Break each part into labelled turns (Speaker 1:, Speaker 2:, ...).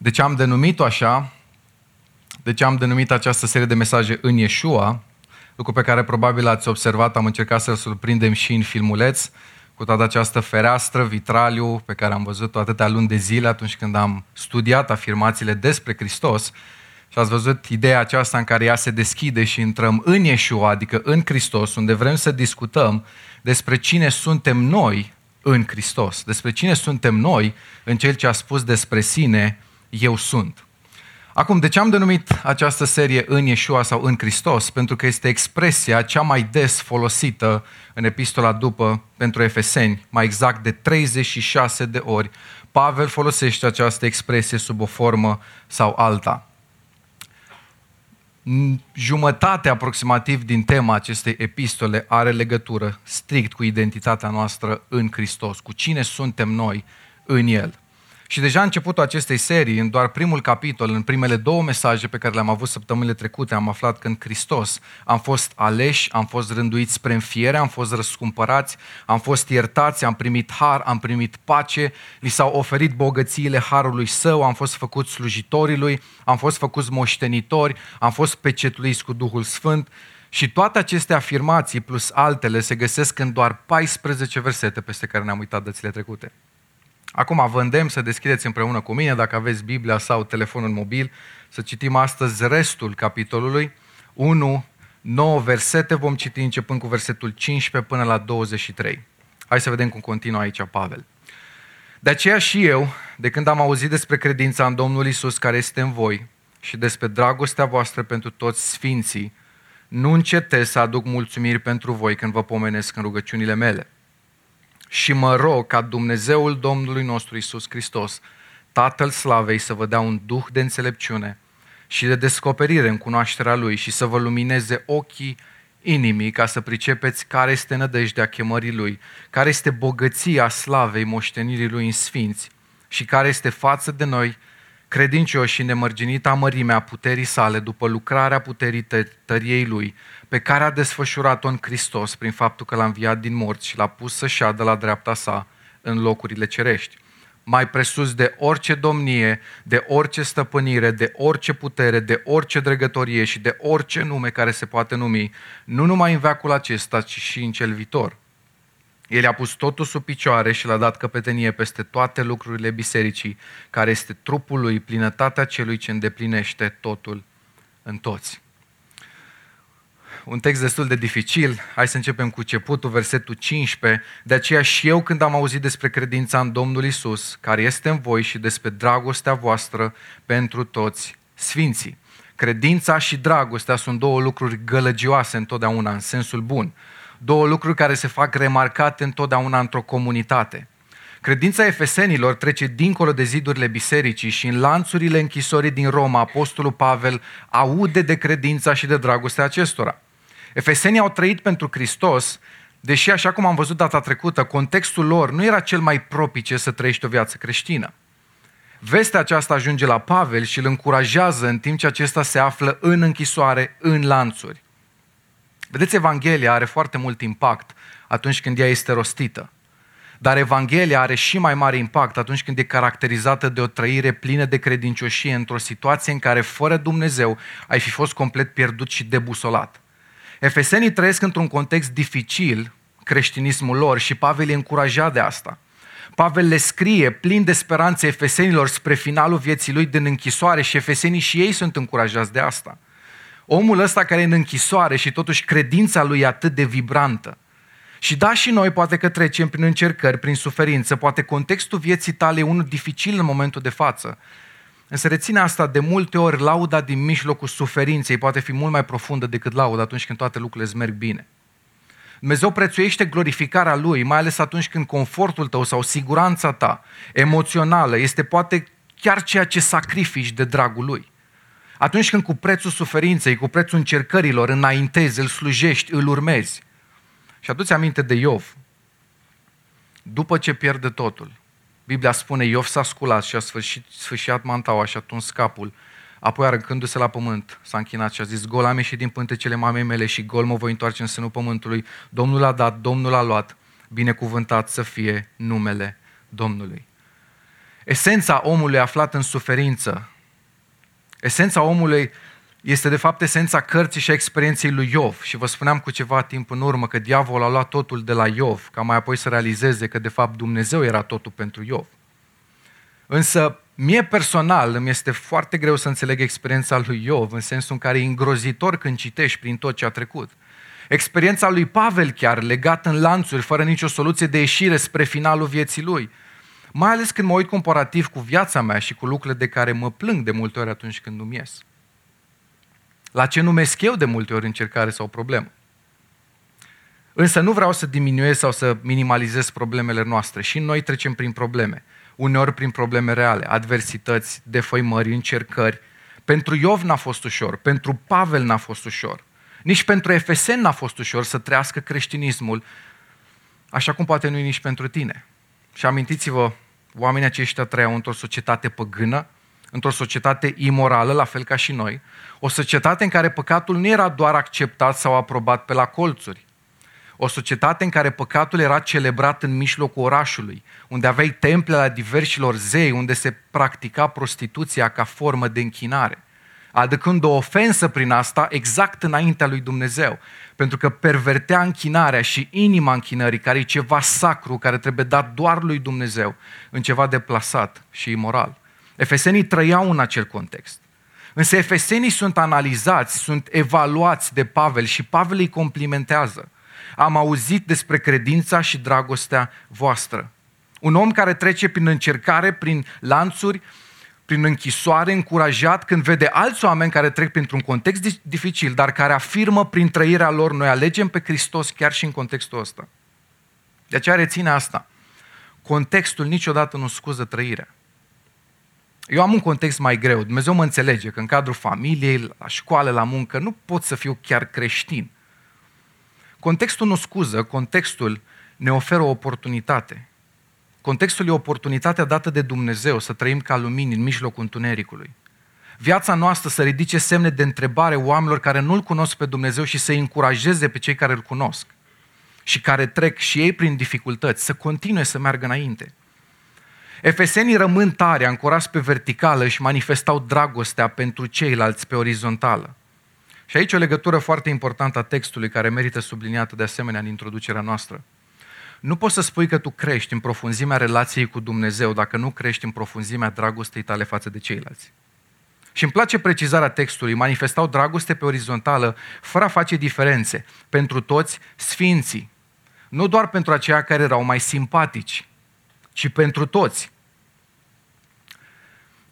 Speaker 1: De ce am denumit-o așa? De ce am denumit această serie de mesaje în Yeshua? Lucru pe care probabil ați observat, am încercat să-l surprindem și în filmuleț, cu toată această fereastră, vitraliu, pe care am văzut-o atâtea luni de zile atunci când am studiat afirmațiile despre Hristos. Și ați văzut ideea aceasta în care ea se deschide și intrăm în Yeshua, adică în Hristos, unde vrem să discutăm despre cine suntem noi în Hristos, despre cine suntem noi în Cel ce a spus despre sine, eu sunt. Acum, de ce am denumit această serie în Yeshua sau în Hristos? Pentru că este expresia cea mai des folosită în epistola după pentru Efeseni, mai exact de 36 de ori. Pavel folosește această expresie sub o formă sau alta. Jumătate aproximativ din tema acestei epistole are legătură strict cu identitatea noastră în Hristos, cu cine suntem noi în El. Și deja începutul acestei serii, în doar primul capitol, în primele două mesaje pe care le-am avut săptămânile trecute, am aflat că în Hristos am fost aleși, am fost rânduiți spre înfiere, am fost răscumpărați, am fost iertați, am primit har, am primit pace, li s-au oferit bogățiile harului său, am fost făcuți slujitorii lui, am fost făcuți moștenitori, am fost pecetuiți cu Duhul Sfânt, și toate aceste afirmații plus altele se găsesc în doar 14 versete peste care ne-am uitat dățile trecute. Acum vă îndemn să deschideți împreună cu mine, dacă aveți Biblia sau telefonul mobil, să citim astăzi restul capitolului. 1, 9 versete vom citi începând cu versetul 15 până la 23. Hai să vedem cum continuă aici Pavel. De aceea și eu, de când am auzit despre credința în Domnul Isus care este în voi și despre dragostea voastră pentru toți sfinții, nu încetez să aduc mulțumiri pentru voi când vă pomenesc în rugăciunile mele și mă rog ca Dumnezeul Domnului nostru Isus Hristos, Tatăl Slavei, să vă dea un duh de înțelepciune și de descoperire în cunoașterea Lui și să vă lumineze ochii inimii ca să pricepeți care este nădejdea chemării Lui, care este bogăția slavei moștenirii Lui în sfinți și care este față de noi credincioși și nemărginita mărimea puterii sale după lucrarea puterii tăriei Lui, pe care a desfășurat-o în Hristos prin faptul că l-a înviat din morți și l-a pus să șadă la dreapta sa în locurile cerești. Mai presus de orice domnie, de orice stăpânire, de orice putere, de orice dregătorie și de orice nume care se poate numi, nu numai în veacul acesta, ci și în cel viitor. El a pus totul sub picioare și l-a dat căpetenie peste toate lucrurile bisericii, care este trupul lui, plinătatea celui ce îndeplinește totul în toți un text destul de dificil. Hai să începem cu începutul, versetul 15. De aceea și eu când am auzit despre credința în Domnul Isus, care este în voi și despre dragostea voastră pentru toți sfinții. Credința și dragostea sunt două lucruri gălăgioase întotdeauna, în sensul bun. Două lucruri care se fac remarcate întotdeauna într-o comunitate. Credința efesenilor trece dincolo de zidurile bisericii și în lanțurile închisorii din Roma, Apostolul Pavel aude de credința și de dragostea acestora. Efesenii au trăit pentru Hristos, deși, așa cum am văzut data trecută, contextul lor nu era cel mai propice să trăiești o viață creștină. Vestea aceasta ajunge la Pavel și îl încurajează în timp ce acesta se află în închisoare, în lanțuri. Vedeți, Evanghelia are foarte mult impact atunci când ea este rostită. Dar Evanghelia are și mai mare impact atunci când e caracterizată de o trăire plină de credincioșie într-o situație în care fără Dumnezeu ai fi fost complet pierdut și debusolat. Efesenii trăiesc într-un context dificil, creștinismul lor, și Pavel e încurajat de asta. Pavel le scrie plin de speranțe efesenilor spre finalul vieții lui din închisoare și efesenii și ei sunt încurajați de asta. Omul ăsta care e în închisoare și totuși credința lui e atât de vibrantă. Și da, și noi poate că trecem prin încercări, prin suferință, poate contextul vieții tale e unul dificil în momentul de față, Însă reține asta, de multe ori lauda din mijlocul suferinței poate fi mult mai profundă decât lauda atunci când toate lucrurile îți merg bine. Dumnezeu prețuiește glorificarea Lui, mai ales atunci când confortul tău sau siguranța ta emoțională este poate chiar ceea ce sacrifici de dragul Lui. Atunci când cu prețul suferinței, cu prețul încercărilor înaintezi, îl slujești, îl urmezi. Și aduți aminte de Iov. După ce pierde totul, Biblia spune, Iov s-a sculat și a sfârșit, sfârșit mantaua și a tuns capul. Apoi, aruncându-se la pământ, s-a închinat și a zis, gol am ieșit din pântecele mamei mele și gol mă voi întoarce în sânul pământului. Domnul a dat, Domnul a luat, binecuvântat să fie numele Domnului. Esența omului aflat în suferință, esența omului este de fapt esența cărții și experienței lui Iov. Și vă spuneam cu ceva timp în urmă că diavolul a luat totul de la Iov, ca mai apoi să realizeze că de fapt Dumnezeu era totul pentru Iov. Însă, mie personal îmi este foarte greu să înțeleg experiența lui Iov, în sensul în care e îngrozitor când citești prin tot ce a trecut. Experiența lui Pavel chiar, legat în lanțuri, fără nicio soluție de ieșire spre finalul vieții lui. Mai ales când mă uit comparativ cu viața mea și cu lucrurile de care mă plâng de multe ori atunci când nu ies. La ce numesc eu de multe ori încercare sau problemă. Însă nu vreau să diminuez sau să minimalizez problemele noastre. Și noi trecem prin probleme. Uneori prin probleme reale, adversități, defăimări, încercări. Pentru Iov n-a fost ușor, pentru Pavel n-a fost ușor. Nici pentru Efesen n-a fost ușor să trăiască creștinismul, așa cum poate nu nici pentru tine. Și amintiți-vă, oamenii aceștia trăiau într-o societate păgână, într-o societate imorală, la fel ca și noi, o societate în care păcatul nu era doar acceptat sau aprobat pe la colțuri, o societate în care păcatul era celebrat în mijlocul orașului, unde aveai temple la diversilor zei, unde se practica prostituția ca formă de închinare aducând o ofensă prin asta exact înaintea lui Dumnezeu. Pentru că pervertea închinarea și inima închinării, care e ceva sacru, care trebuie dat doar lui Dumnezeu, în ceva deplasat și imoral. Efesenii trăiau în acel context. Însă efesenii sunt analizați, sunt evaluați de Pavel și Pavel îi complimentează. Am auzit despre credința și dragostea voastră. Un om care trece prin încercare, prin lanțuri, prin închisoare, încurajat când vede alți oameni care trec printr-un context dificil, dar care afirmă prin trăirea lor, noi alegem pe Hristos chiar și în contextul ăsta. De aceea reține asta. Contextul niciodată nu scuză trăirea. Eu am un context mai greu. Dumnezeu mă înțelege că în cadrul familiei, la școală, la muncă, nu pot să fiu chiar creștin. Contextul nu scuză, contextul ne oferă o oportunitate. Contextul e oportunitatea dată de Dumnezeu să trăim ca lumini în mijlocul întunericului. Viața noastră să ridice semne de întrebare oamenilor care nu-L cunosc pe Dumnezeu și să încurajeze pe cei care îl cunosc și care trec și ei prin dificultăți, să continue să meargă înainte. Efesenii rămân tare, ancorați pe verticală și manifestau dragostea pentru ceilalți pe orizontală. Și aici o legătură foarte importantă a textului care merită subliniată de asemenea în introducerea noastră. Nu poți să spui că tu crești în profunzimea relației cu Dumnezeu dacă nu crești în profunzimea dragostei tale față de ceilalți. Și îmi place precizarea textului, manifestau dragoste pe orizontală, fără a face diferențe, pentru toți sfinții. Nu doar pentru aceia care erau mai simpatici, ci pentru toți.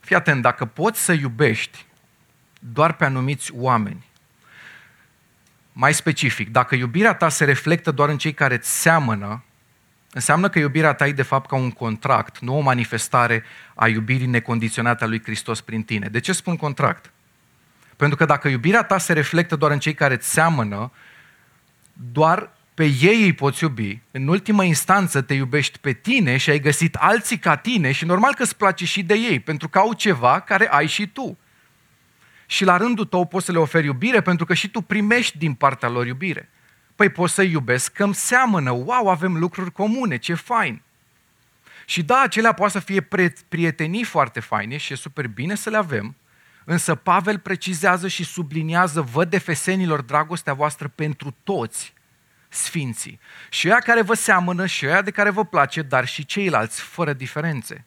Speaker 1: Fii atent, dacă poți să iubești doar pe anumiți oameni, mai specific, dacă iubirea ta se reflectă doar în cei care îți seamănă, Înseamnă că iubirea ta e de fapt ca un contract, nu o manifestare a iubirii necondiționate a lui Hristos prin tine. De ce spun contract? Pentru că dacă iubirea ta se reflectă doar în cei care îți seamănă, doar pe ei îi poți iubi. În ultimă instanță te iubești pe tine și ai găsit alții ca tine și normal că îți place și de ei, pentru că au ceva care ai și tu. Și la rândul tău poți să le oferi iubire pentru că și tu primești din partea lor iubire. Păi pot să iubesc că îmi seamănă, wow, avem lucruri comune, ce fain. Și da, acelea poate să fie prietenii foarte faine și e super bine să le avem, însă Pavel precizează și subliniază, văd de fesenilor dragostea voastră pentru toți sfinții. Și ea care vă seamănă și ea de care vă place, dar și ceilalți, fără diferențe.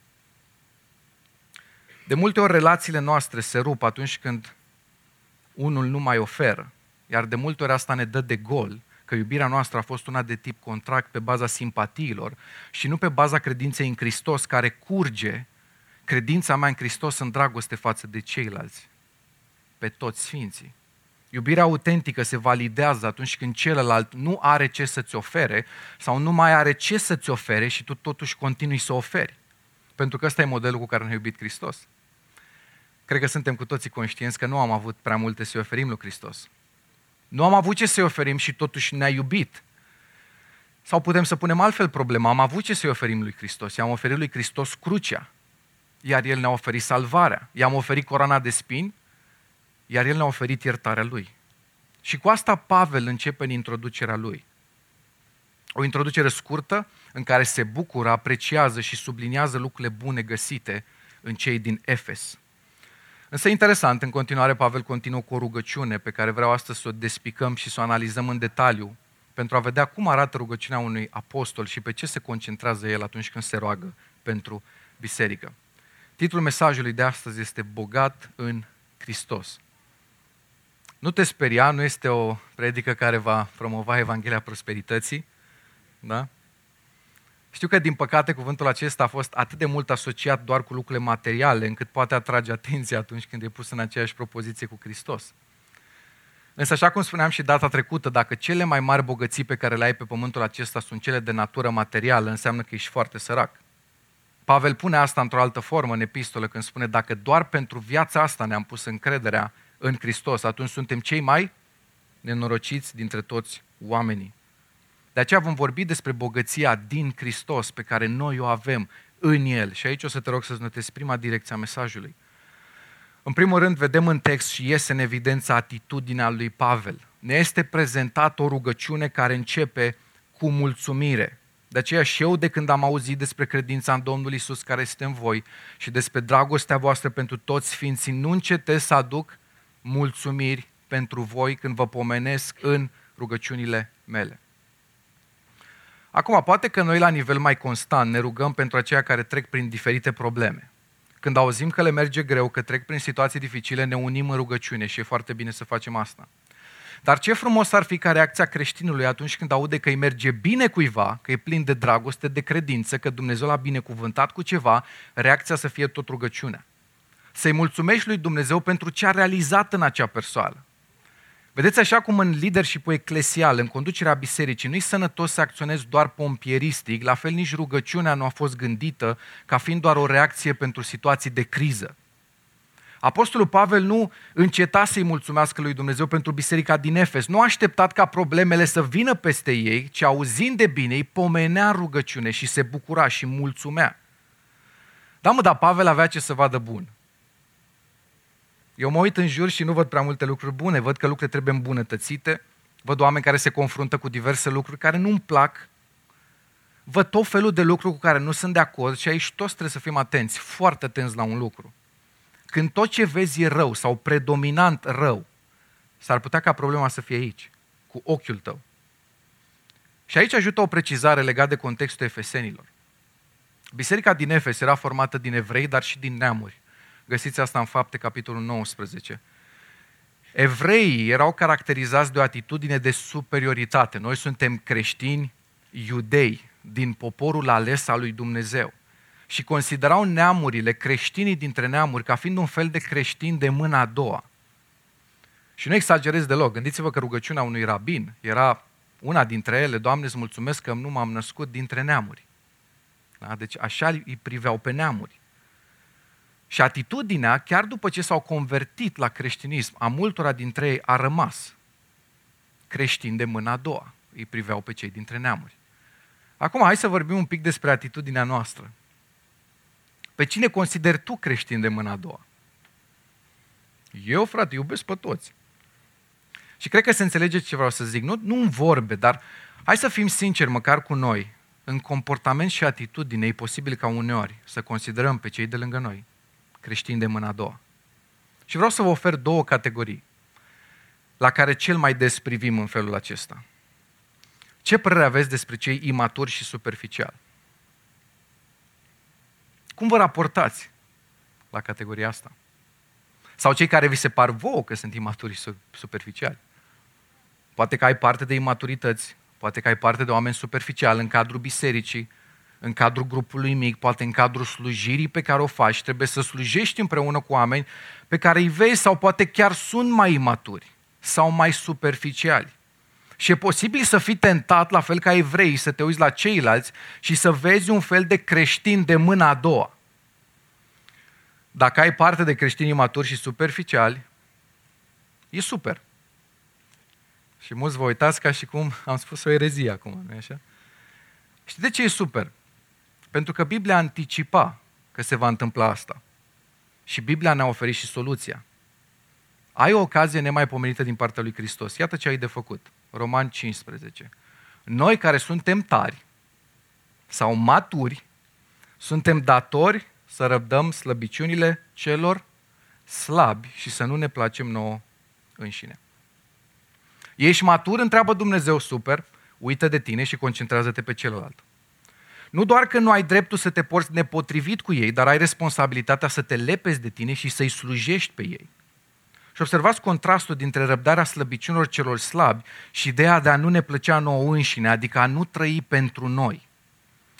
Speaker 1: De multe ori relațiile noastre se rup atunci când unul nu mai oferă, iar de multe ori asta ne dă de gol că iubirea noastră a fost una de tip contract pe baza simpatiilor și nu pe baza credinței în Hristos care curge credința mea în Hristos în dragoste față de ceilalți, pe toți sfinții. Iubirea autentică se validează atunci când celălalt nu are ce să-ți ofere sau nu mai are ce să-ți ofere și tu totuși continui să oferi. Pentru că ăsta e modelul cu care ne-a iubit Hristos. Cred că suntem cu toții conștienți că nu am avut prea multe să oferim lui Hristos. Nu am avut ce să-i oferim și totuși ne-a iubit. Sau putem să punem altfel problema. Am avut ce să-i oferim lui Hristos. I-am oferit lui Hristos crucea, iar El ne-a oferit salvarea. I-am oferit corona de spini, iar El ne-a oferit iertarea Lui. Și cu asta Pavel începe în introducerea lui. O introducere scurtă în care se bucură, apreciază și subliniază lucrurile bune găsite în cei din Efes. Însă interesant, în continuare Pavel continuă cu o rugăciune pe care vreau astăzi să o despicăm și să o analizăm în detaliu pentru a vedea cum arată rugăciunea unui apostol și pe ce se concentrează el atunci când se roagă pentru biserică. Titlul mesajului de astăzi este Bogat în Hristos. Nu te speria, nu este o predică care va promova Evanghelia prosperității, da? Știu că, din păcate, cuvântul acesta a fost atât de mult asociat doar cu lucrurile materiale, încât poate atrage atenție atunci când e pus în aceeași propoziție cu Hristos. Însă, așa cum spuneam și data trecută, dacă cele mai mari bogății pe care le ai pe pământul acesta sunt cele de natură materială, înseamnă că ești foarte sărac. Pavel pune asta într-o altă formă în epistolă când spune dacă doar pentru viața asta ne-am pus încrederea în Hristos, atunci suntem cei mai nenorociți dintre toți oamenii. De aceea vom vorbi despre bogăția din Hristos pe care noi o avem în El. Și aici o să te rog să-ți notezi prima direcție a mesajului. În primul rând, vedem în text și iese în evidență atitudinea lui Pavel. Ne este prezentată o rugăciune care începe cu mulțumire. De aceea și eu, de când am auzit despre credința în Domnul Isus care este în voi și despre dragostea voastră pentru toți sfinții, nu încetez să aduc mulțumiri pentru voi când vă pomenesc în rugăciunile mele. Acum, poate că noi la nivel mai constant ne rugăm pentru aceia care trec prin diferite probleme. Când auzim că le merge greu, că trec prin situații dificile, ne unim în rugăciune și e foarte bine să facem asta. Dar ce frumos ar fi ca reacția creștinului atunci când aude că îi merge bine cuiva, că e plin de dragoste, de credință, că Dumnezeu l-a binecuvântat cu ceva, reacția să fie tot rugăciunea. Să-i mulțumești lui Dumnezeu pentru ce a realizat în acea persoană. Vedeți, așa cum în leadership eclesial, în conducerea bisericii, nu-i sănătos să acționezi doar pompieristic, la fel nici rugăciunea nu a fost gândită ca fiind doar o reacție pentru situații de criză. Apostolul Pavel nu înceta să-i mulțumească lui Dumnezeu pentru biserica din Efes. Nu a așteptat ca problemele să vină peste ei, ci auzind de bine, îi pomenea în rugăciune și se bucura și mulțumea. Da, mă, dar Pavel avea ce să vadă bun. Eu mă uit în jur și nu văd prea multe lucruri bune, văd că lucrurile trebuie îmbunătățite, văd oameni care se confruntă cu diverse lucruri care nu-mi plac, văd tot felul de lucruri cu care nu sunt de acord și aici toți trebuie să fim atenți, foarte atenți la un lucru. Când tot ce vezi e rău sau predominant rău, s-ar putea ca problema să fie aici, cu ochiul tău. Și aici ajută o precizare legată de contextul efesenilor. Biserica din Efes era formată din evrei, dar și din neamuri. Găsiți asta în fapte, capitolul 19. Evreii erau caracterizați de o atitudine de superioritate. Noi suntem creștini iudei din poporul ales al lui Dumnezeu. Și considerau neamurile, creștinii dintre neamuri, ca fiind un fel de creștini de mâna a doua. Și nu exagerez deloc. Gândiți-vă că rugăciunea unui rabin era una dintre ele, Doamne, îți mulțumesc că nu m-am născut dintre neamuri. Da? Deci așa îi priveau pe neamuri. Și atitudinea, chiar după ce s-au convertit la creștinism, a multora dintre ei a rămas creștini de mâna a doua. Îi priveau pe cei dintre neamuri. Acum, hai să vorbim un pic despre atitudinea noastră. Pe cine consideri tu creștin de mâna a doua? Eu, frate, iubesc pe toți. Și cred că se înțelege ce vreau să zic. Nu, nu în vorbe, dar hai să fim sinceri măcar cu noi. În comportament și atitudine e posibil ca uneori să considerăm pe cei de lângă noi creștini de mâna a doua. Și vreau să vă ofer două categorii la care cel mai des privim în felul acesta. Ce părere aveți despre cei imaturi și superficiali? Cum vă raportați la categoria asta? Sau cei care vi se par vouă că sunt imaturi și superficiali? Poate că ai parte de imaturități, poate că ai parte de oameni superficiali în cadrul bisericii, în cadrul grupului mic, poate în cadrul slujirii pe care o faci, trebuie să slujești împreună cu oameni pe care îi vezi sau poate chiar sunt mai imaturi sau mai superficiali. Și e posibil să fii tentat, la fel ca evrei, să te uiți la ceilalți și să vezi un fel de creștin de mâna a doua. Dacă ai parte de creștini imaturi și superficiali, e super. Și mulți vă uitați ca și cum am spus o erezie acum, nu așa? Și de ce e super? Pentru că Biblia anticipa că se va întâmpla asta. Și Biblia ne-a oferit și soluția. Ai o ocazie nemaipomenită din partea lui Hristos. Iată ce ai de făcut. Roman 15. Noi care suntem tari sau maturi, suntem datori să răbdăm slăbiciunile celor slabi și să nu ne placem nouă înșine. Ești matur, întreabă Dumnezeu super, uită de tine și concentrează-te pe celălalt. Nu doar că nu ai dreptul să te porți nepotrivit cu ei, dar ai responsabilitatea să te lepezi de tine și să-i slujești pe ei. Și observați contrastul dintre răbdarea slăbiciunilor celor slabi și ideea de a nu ne plăcea nouă înșine, adică a nu trăi pentru noi.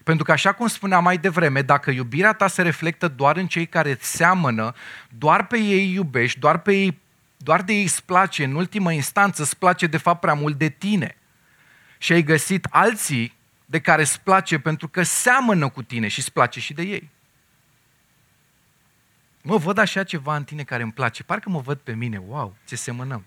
Speaker 1: Pentru că, așa cum spuneam mai devreme, dacă iubirea ta se reflectă doar în cei care îți seamănă, doar pe ei iubești, doar, pe ei, doar de ei îți place, în ultimă instanță îți place de fapt prea mult de tine. Și ai găsit alții de care îți place pentru că seamănă cu tine și îți place și de ei. Mă, văd așa ceva în tine care îmi place. Parcă mă văd pe mine. Wow, ce semănăm.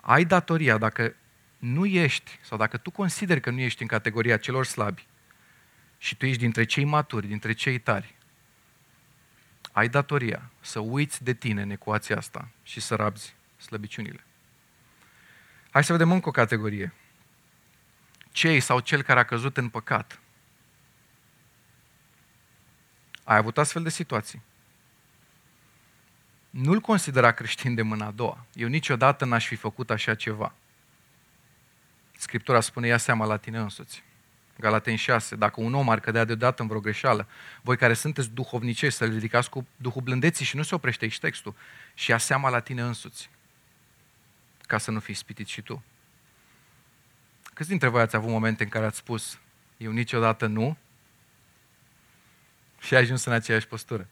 Speaker 1: Ai datoria, dacă nu ești, sau dacă tu consideri că nu ești în categoria celor slabi și tu ești dintre cei maturi, dintre cei tari, ai datoria să uiți de tine în ecuația asta și să rabzi slăbiciunile. Hai să vedem încă o categorie. Cei sau cel care a căzut în păcat. Ai avut astfel de situații. Nu-l considera creștin de mâna a doua. Eu niciodată n-aș fi făcut așa ceva. Scriptura spune, ia seama la tine însuți. Galaten 6, dacă un om ar cădea deodată în vreo greșeală, voi care sunteți duhovnicești, să-l ridicați cu duhul blândeții și nu se oprește aici textul, și ia seama la tine însuți, ca să nu fii spitit și tu. Câți dintre voi ați avut momente în care ați spus, eu niciodată nu, și ai ajuns în aceeași postură?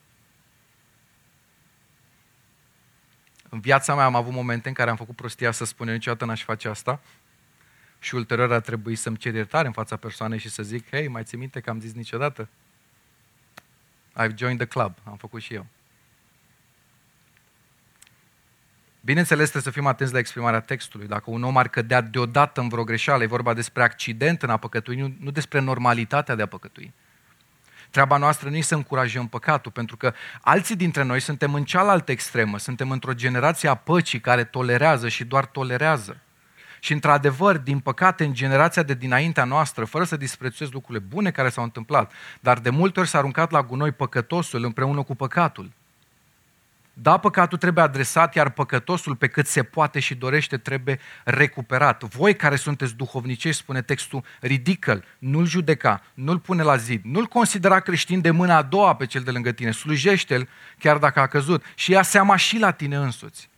Speaker 1: În viața mea am avut momente în care am făcut prostia să spun, eu niciodată n-aș face asta, și ulterior a trebuit să-mi cer iertare în fața persoanei și să zic, hei, mai ți minte că am zis niciodată? I've joined the club, am făcut și eu. Bineînțeles, trebuie să fim atenți la exprimarea textului. Dacă un om ar cădea deodată în vreo greșeală, e vorba despre accident în a păcătui, nu, nu despre normalitatea de a păcătui. Treaba noastră nu e să încurajăm păcatul, pentru că alții dintre noi suntem în cealaltă extremă, suntem într-o generație a păcii care tolerează și doar tolerează. Și într-adevăr, din păcate, în generația de dinaintea noastră, fără să disprețuiesc lucrurile bune care s-au întâmplat, dar de multe ori s-a aruncat la gunoi păcătosul împreună cu păcatul. Da, păcatul trebuie adresat, iar păcătosul, pe cât se poate și dorește, trebuie recuperat. Voi care sunteți duhovnicești, spune textul, ridică nu-l judeca, nu-l pune la zid, nu-l considera creștin de mâna a doua pe cel de lângă tine, slujește-l chiar dacă a căzut și ia seama și la tine însuți.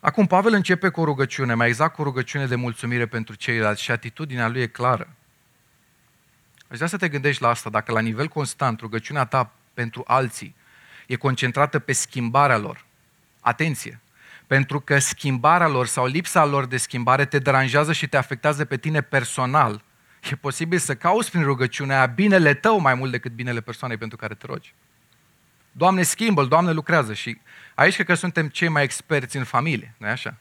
Speaker 1: Acum, Pavel începe cu o rugăciune, mai exact cu o rugăciune de mulțumire pentru ceilalți și atitudinea lui e clară. Aș vrea să te gândești la asta, dacă la nivel constant rugăciunea ta pentru alții e concentrată pe schimbarea lor. Atenție! Pentru că schimbarea lor sau lipsa lor de schimbare te deranjează și te afectează pe tine personal, e posibil să cauți prin rugăciunea aia binele tău mai mult decât binele persoanei pentru care te rogi. Doamne, schimbă Doamne, lucrează. Și aici cred că suntem cei mai experți în familie, nu așa?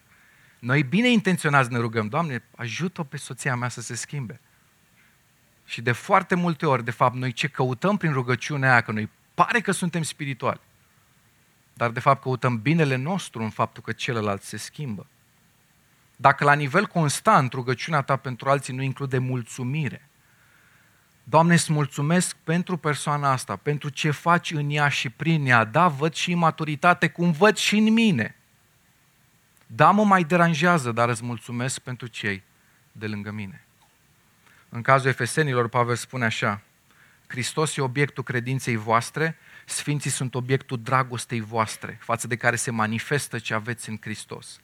Speaker 1: Noi bine intenționați ne rugăm, Doamne, ajută-o pe soția mea să se schimbe. Și de foarte multe ori, de fapt, noi ce căutăm prin rugăciunea aia, că noi pare că suntem spirituali, dar de fapt căutăm binele nostru în faptul că celălalt se schimbă. Dacă la nivel constant rugăciunea ta pentru alții nu include mulțumire, Doamne, îți mulțumesc pentru persoana asta, pentru ce faci în ea și prin ea. Da, văd și maturitate, cum văd și în mine. Da, mă mai deranjează, dar îți mulțumesc pentru cei de lângă mine. În cazul Efesenilor, Pavel spune așa, Hristos e obiectul credinței voastre, Sfinții sunt obiectul dragostei voastre, față de care se manifestă ce aveți în Hristos.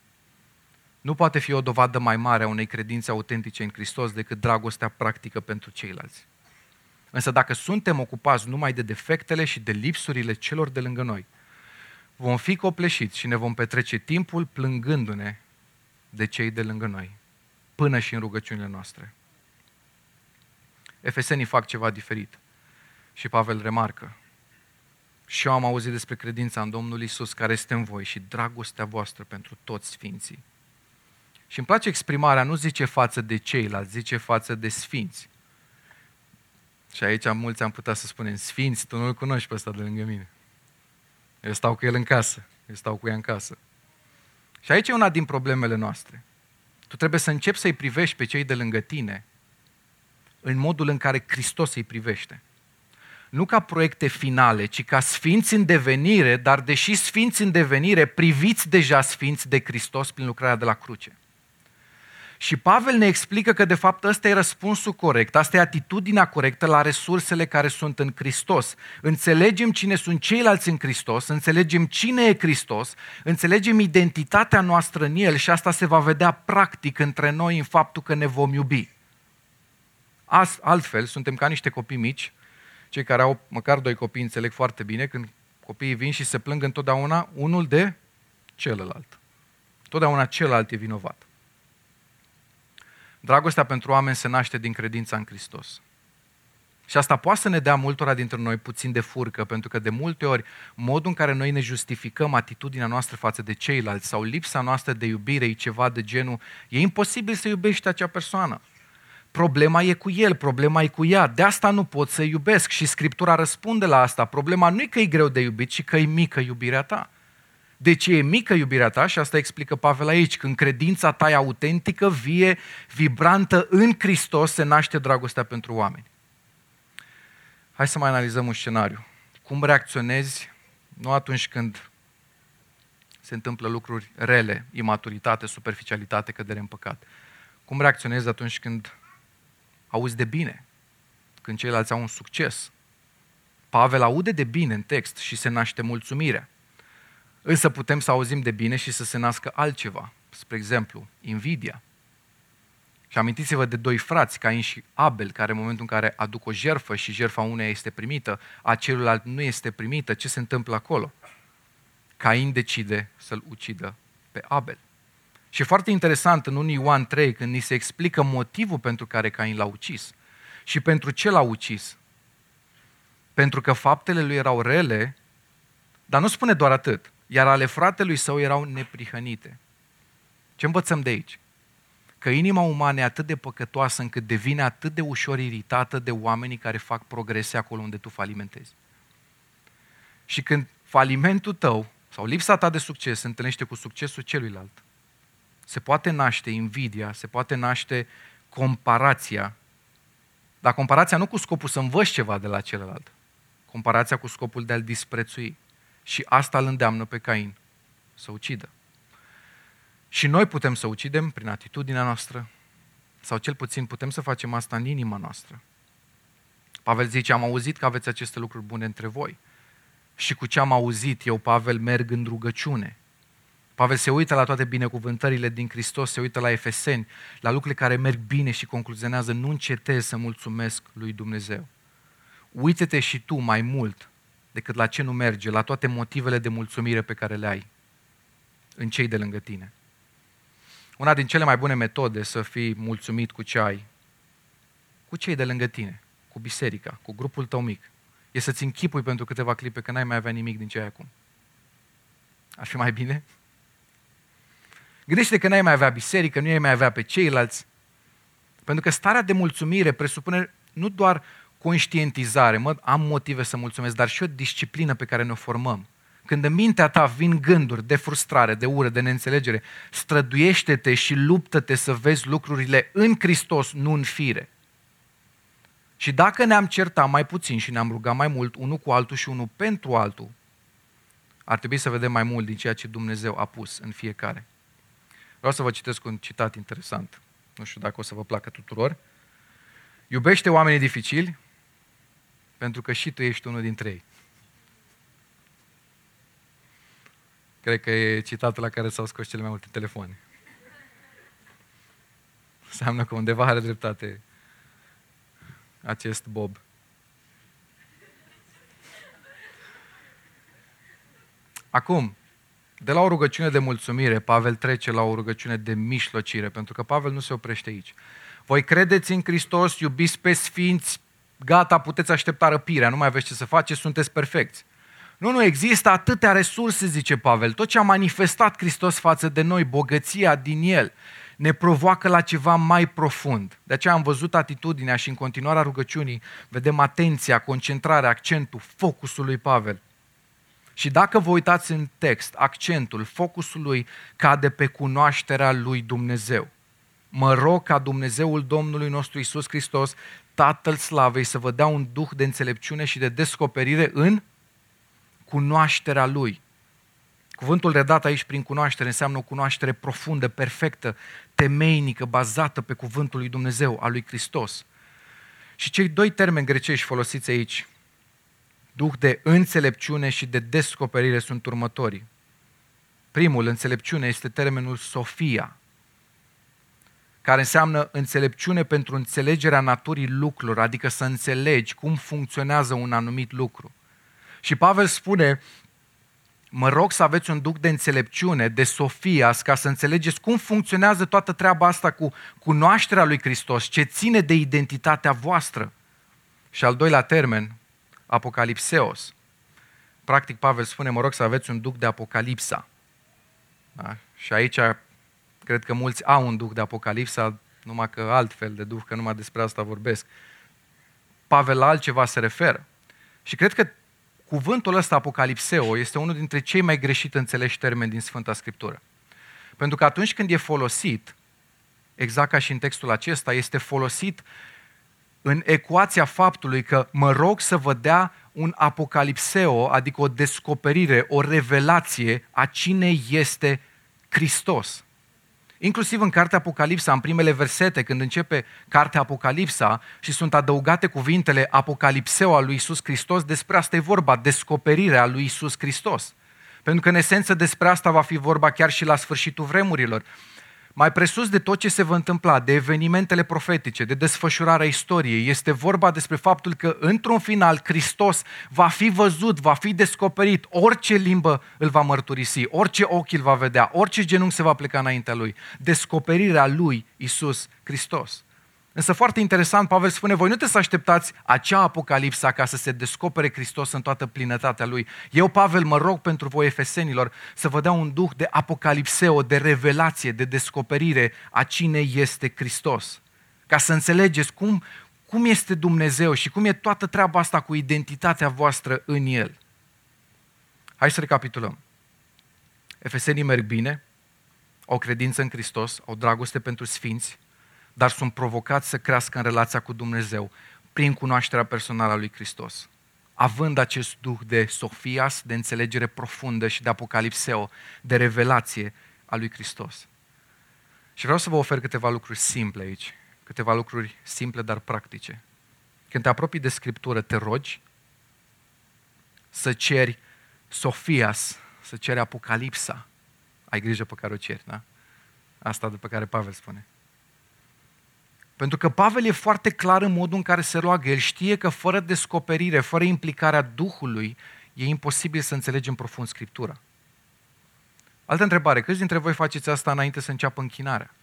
Speaker 1: Nu poate fi o dovadă mai mare a unei credințe autentice în Hristos decât dragostea practică pentru ceilalți. Însă dacă suntem ocupați numai de defectele și de lipsurile celor de lângă noi, vom fi copleșiți și ne vom petrece timpul plângându-ne de cei de lângă noi, până și în rugăciunile noastre. Efesenii fac ceva diferit. Și Pavel remarcă, și eu am auzit despre credința în Domnul Isus care este în voi și dragostea voastră pentru toți sfinții. Și îmi place exprimarea, nu zice față de ceilalți, zice față de sfinți. Și aici mulți am putea să spunem, sfinți, tu nu-l cunoști pe ăsta de lângă mine. Eu stau cu el în casă, eu stau cu ea în casă. Și aici e una din problemele noastre. Tu trebuie să începi să-i privești pe cei de lângă tine în modul în care Hristos îi privește. Nu ca proiecte finale, ci ca sfinți în devenire, dar deși sfinți în devenire, priviți deja sfinți de Hristos prin lucrarea de la cruce. Și Pavel ne explică că de fapt ăsta e răspunsul corect, asta e atitudinea corectă la resursele care sunt în Hristos. Înțelegem cine sunt ceilalți în Hristos, înțelegem cine e Hristos, înțelegem identitatea noastră în El și asta se va vedea practic între noi în faptul că ne vom iubi. Altfel, suntem ca niște copii mici, cei care au măcar doi copii înțeleg foarte bine când copiii vin și se plâng întotdeauna unul de celălalt. Totdeauna celălalt e vinovat. Dragostea pentru oameni se naște din credința în Hristos. Și asta poate să ne dea multora dintre noi puțin de furcă, pentru că de multe ori modul în care noi ne justificăm atitudinea noastră față de ceilalți sau lipsa noastră de iubire e ceva de genul, e imposibil să iubești acea persoană. Problema e cu el, problema e cu ea, de asta nu pot să iubesc și Scriptura răspunde la asta. Problema nu e că e greu de iubit, ci că e mică iubirea ta. De ce e mică iubirea ta? Și asta explică Pavel aici. Când credința ta e autentică, vie, vibrantă în Hristos, se naște dragostea pentru oameni. Hai să mai analizăm un scenariu. Cum reacționezi nu atunci când se întâmplă lucruri rele, imaturitate, superficialitate, cădere în păcat. Cum reacționezi atunci când auzi de bine, când ceilalți au un succes? Pavel aude de bine în text și se naște mulțumirea. Însă putem să auzim de bine și să se nască altceva. Spre exemplu, invidia. Și amintiți-vă de doi frați, Cain și Abel, care în momentul în care aduc o jerfă și jerfa uneia este primită, a celuilalt nu este primită, ce se întâmplă acolo? Cain decide să-l ucidă pe Abel. Și e foarte interesant în 1 Ioan 3, când ni se explică motivul pentru care Cain l-a ucis și pentru ce l-a ucis. Pentru că faptele lui erau rele, dar nu spune doar atât iar ale fratelui său erau neprihănite. Ce învățăm de aici? Că inima umană e atât de păcătoasă încât devine atât de ușor iritată de oamenii care fac progrese acolo unde tu falimentezi. Și când falimentul tău sau lipsa ta de succes se întâlnește cu succesul celuilalt, se poate naște invidia, se poate naște comparația, dar comparația nu cu scopul să învăț ceva de la celălalt, comparația cu scopul de a-l disprețui. Și asta îl îndeamnă pe Cain să ucidă. Și noi putem să ucidem prin atitudinea noastră, sau cel puțin putem să facem asta în inima noastră. Pavel zice, am auzit că aveți aceste lucruri bune între voi. Și cu ce am auzit eu, Pavel, merg în rugăciune. Pavel se uită la toate binecuvântările din Hristos, se uită la Efeseni, la lucrurile care merg bine și concluzionează, nu încetez să mulțumesc lui Dumnezeu. Uită-te și tu mai mult decât la ce nu merge, la toate motivele de mulțumire pe care le ai în cei de lângă tine. Una din cele mai bune metode să fii mulțumit cu ce ai, cu cei de lângă tine, cu biserica, cu grupul tău mic, e să-ți închipui pentru câteva clipe că n-ai mai avea nimic din ce ai acum. Ar fi mai bine? Gândește că n-ai mai avea biserică, nu ai mai avea pe ceilalți. Pentru că starea de mulțumire presupune nu doar conștientizare, mă, am motive să mulțumesc, dar și o disciplină pe care ne-o formăm. Când în mintea ta vin gânduri de frustrare, de ură, de neînțelegere, străduiește-te și luptă-te să vezi lucrurile în Hristos, nu în fire. Și dacă ne-am certat mai puțin și ne-am rugat mai mult unul cu altul și unul pentru altul, ar trebui să vedem mai mult din ceea ce Dumnezeu a pus în fiecare. Vreau să vă citesc un citat interesant. Nu știu dacă o să vă placă tuturor. Iubește oamenii dificili, pentru că și tu ești unul dintre ei. Cred că e citatul la care s-au scos cele mai multe telefoane. Înseamnă că undeva are dreptate acest Bob. Acum, de la o rugăciune de mulțumire, Pavel trece la o rugăciune de mișlocire, pentru că Pavel nu se oprește aici. Voi credeți în Hristos, iubiți pe sfinți, gata, puteți aștepta răpirea, nu mai aveți ce să faceți, sunteți perfecți. Nu, nu, există atâtea resurse, zice Pavel. Tot ce a manifestat Hristos față de noi, bogăția din El, ne provoacă la ceva mai profund. De aceea am văzut atitudinea și în continuarea rugăciunii vedem atenția, concentrarea, accentul, focusul lui Pavel. Și dacă vă uitați în text, accentul, focusul lui cade pe cunoașterea lui Dumnezeu. Mă rog ca Dumnezeul Domnului nostru Isus Hristos, Tatăl Slavei, să vă dea un duh de înțelepciune și de descoperire în cunoașterea Lui. Cuvântul redat aici prin cunoaștere înseamnă o cunoaștere profundă, perfectă, temeinică, bazată pe cuvântul lui Dumnezeu, al lui Hristos. Și cei doi termeni grecești folosiți aici, duh de înțelepciune și de descoperire, sunt următorii. Primul, înțelepciune, este termenul Sofia, care înseamnă înțelepciune pentru înțelegerea naturii lucrurilor, adică să înțelegi cum funcționează un anumit lucru. Și Pavel spune, mă rog să aveți un duc de înțelepciune, de Sofia, ca să înțelegeți cum funcționează toată treaba asta cu cunoașterea lui Hristos, ce ține de identitatea voastră. Și al doilea termen, apocalipseos. Practic, Pavel spune, mă rog să aveți un duc de apocalipsa. Da? Și aici cred că mulți au un duc de apocalipsa, numai că altfel de duh, că numai despre asta vorbesc. Pavel la altceva se referă. Și cred că cuvântul ăsta, apocalipseo, este unul dintre cei mai greșit înțeleși termeni din Sfânta Scriptură. Pentru că atunci când e folosit, exact ca și în textul acesta, este folosit în ecuația faptului că mă rog să vă dea un apocalipseo, adică o descoperire, o revelație a cine este Hristos. Inclusiv în cartea Apocalipsa, în primele versete, când începe cartea Apocalipsa și sunt adăugate cuvintele Apocalipseo al lui Isus Hristos, despre asta e vorba, descoperirea lui Isus Hristos. Pentru că, în esență, despre asta va fi vorba chiar și la sfârșitul vremurilor. Mai presus de tot ce se va întâmpla, de evenimentele profetice, de desfășurarea istoriei, este vorba despre faptul că, într-un final, Hristos va fi văzut, va fi descoperit, orice limbă îl va mărturisi, orice ochi îl va vedea, orice genunchi se va pleca înaintea lui. Descoperirea lui, Isus Hristos. Însă foarte interesant, Pavel spune, voi nu trebuie să așteptați acea apocalipsa ca să se descopere Hristos în toată plinătatea Lui. Eu, Pavel, mă rog pentru voi, efesenilor, să vă dea un duh de apocalipseo, de revelație, de descoperire a cine este Hristos. Ca să înțelegeți cum, cum este Dumnezeu și cum e toată treaba asta cu identitatea voastră în El. Hai să recapitulăm. Efesenii merg bine, au credință în Hristos, au dragoste pentru sfinți, dar sunt provocați să crească în relația cu Dumnezeu prin cunoașterea personală a lui Hristos. Având acest duh de Sofias, de înțelegere profundă și de apocalipseo, de revelație a lui Hristos. Și vreau să vă ofer câteva lucruri simple aici, câteva lucruri simple, dar practice. Când te apropii de Scriptură, te rogi să ceri Sofias, să ceri Apocalipsa. Ai grijă pe care o ceri, da? Asta după care Pavel spune. Pentru că Pavel e foarte clar în modul în care se roagă. El știe că fără descoperire, fără implicarea Duhului, e imposibil să înțelegem profund Scriptura. Altă întrebare, câți dintre voi faceți asta înainte să înceapă închinarea?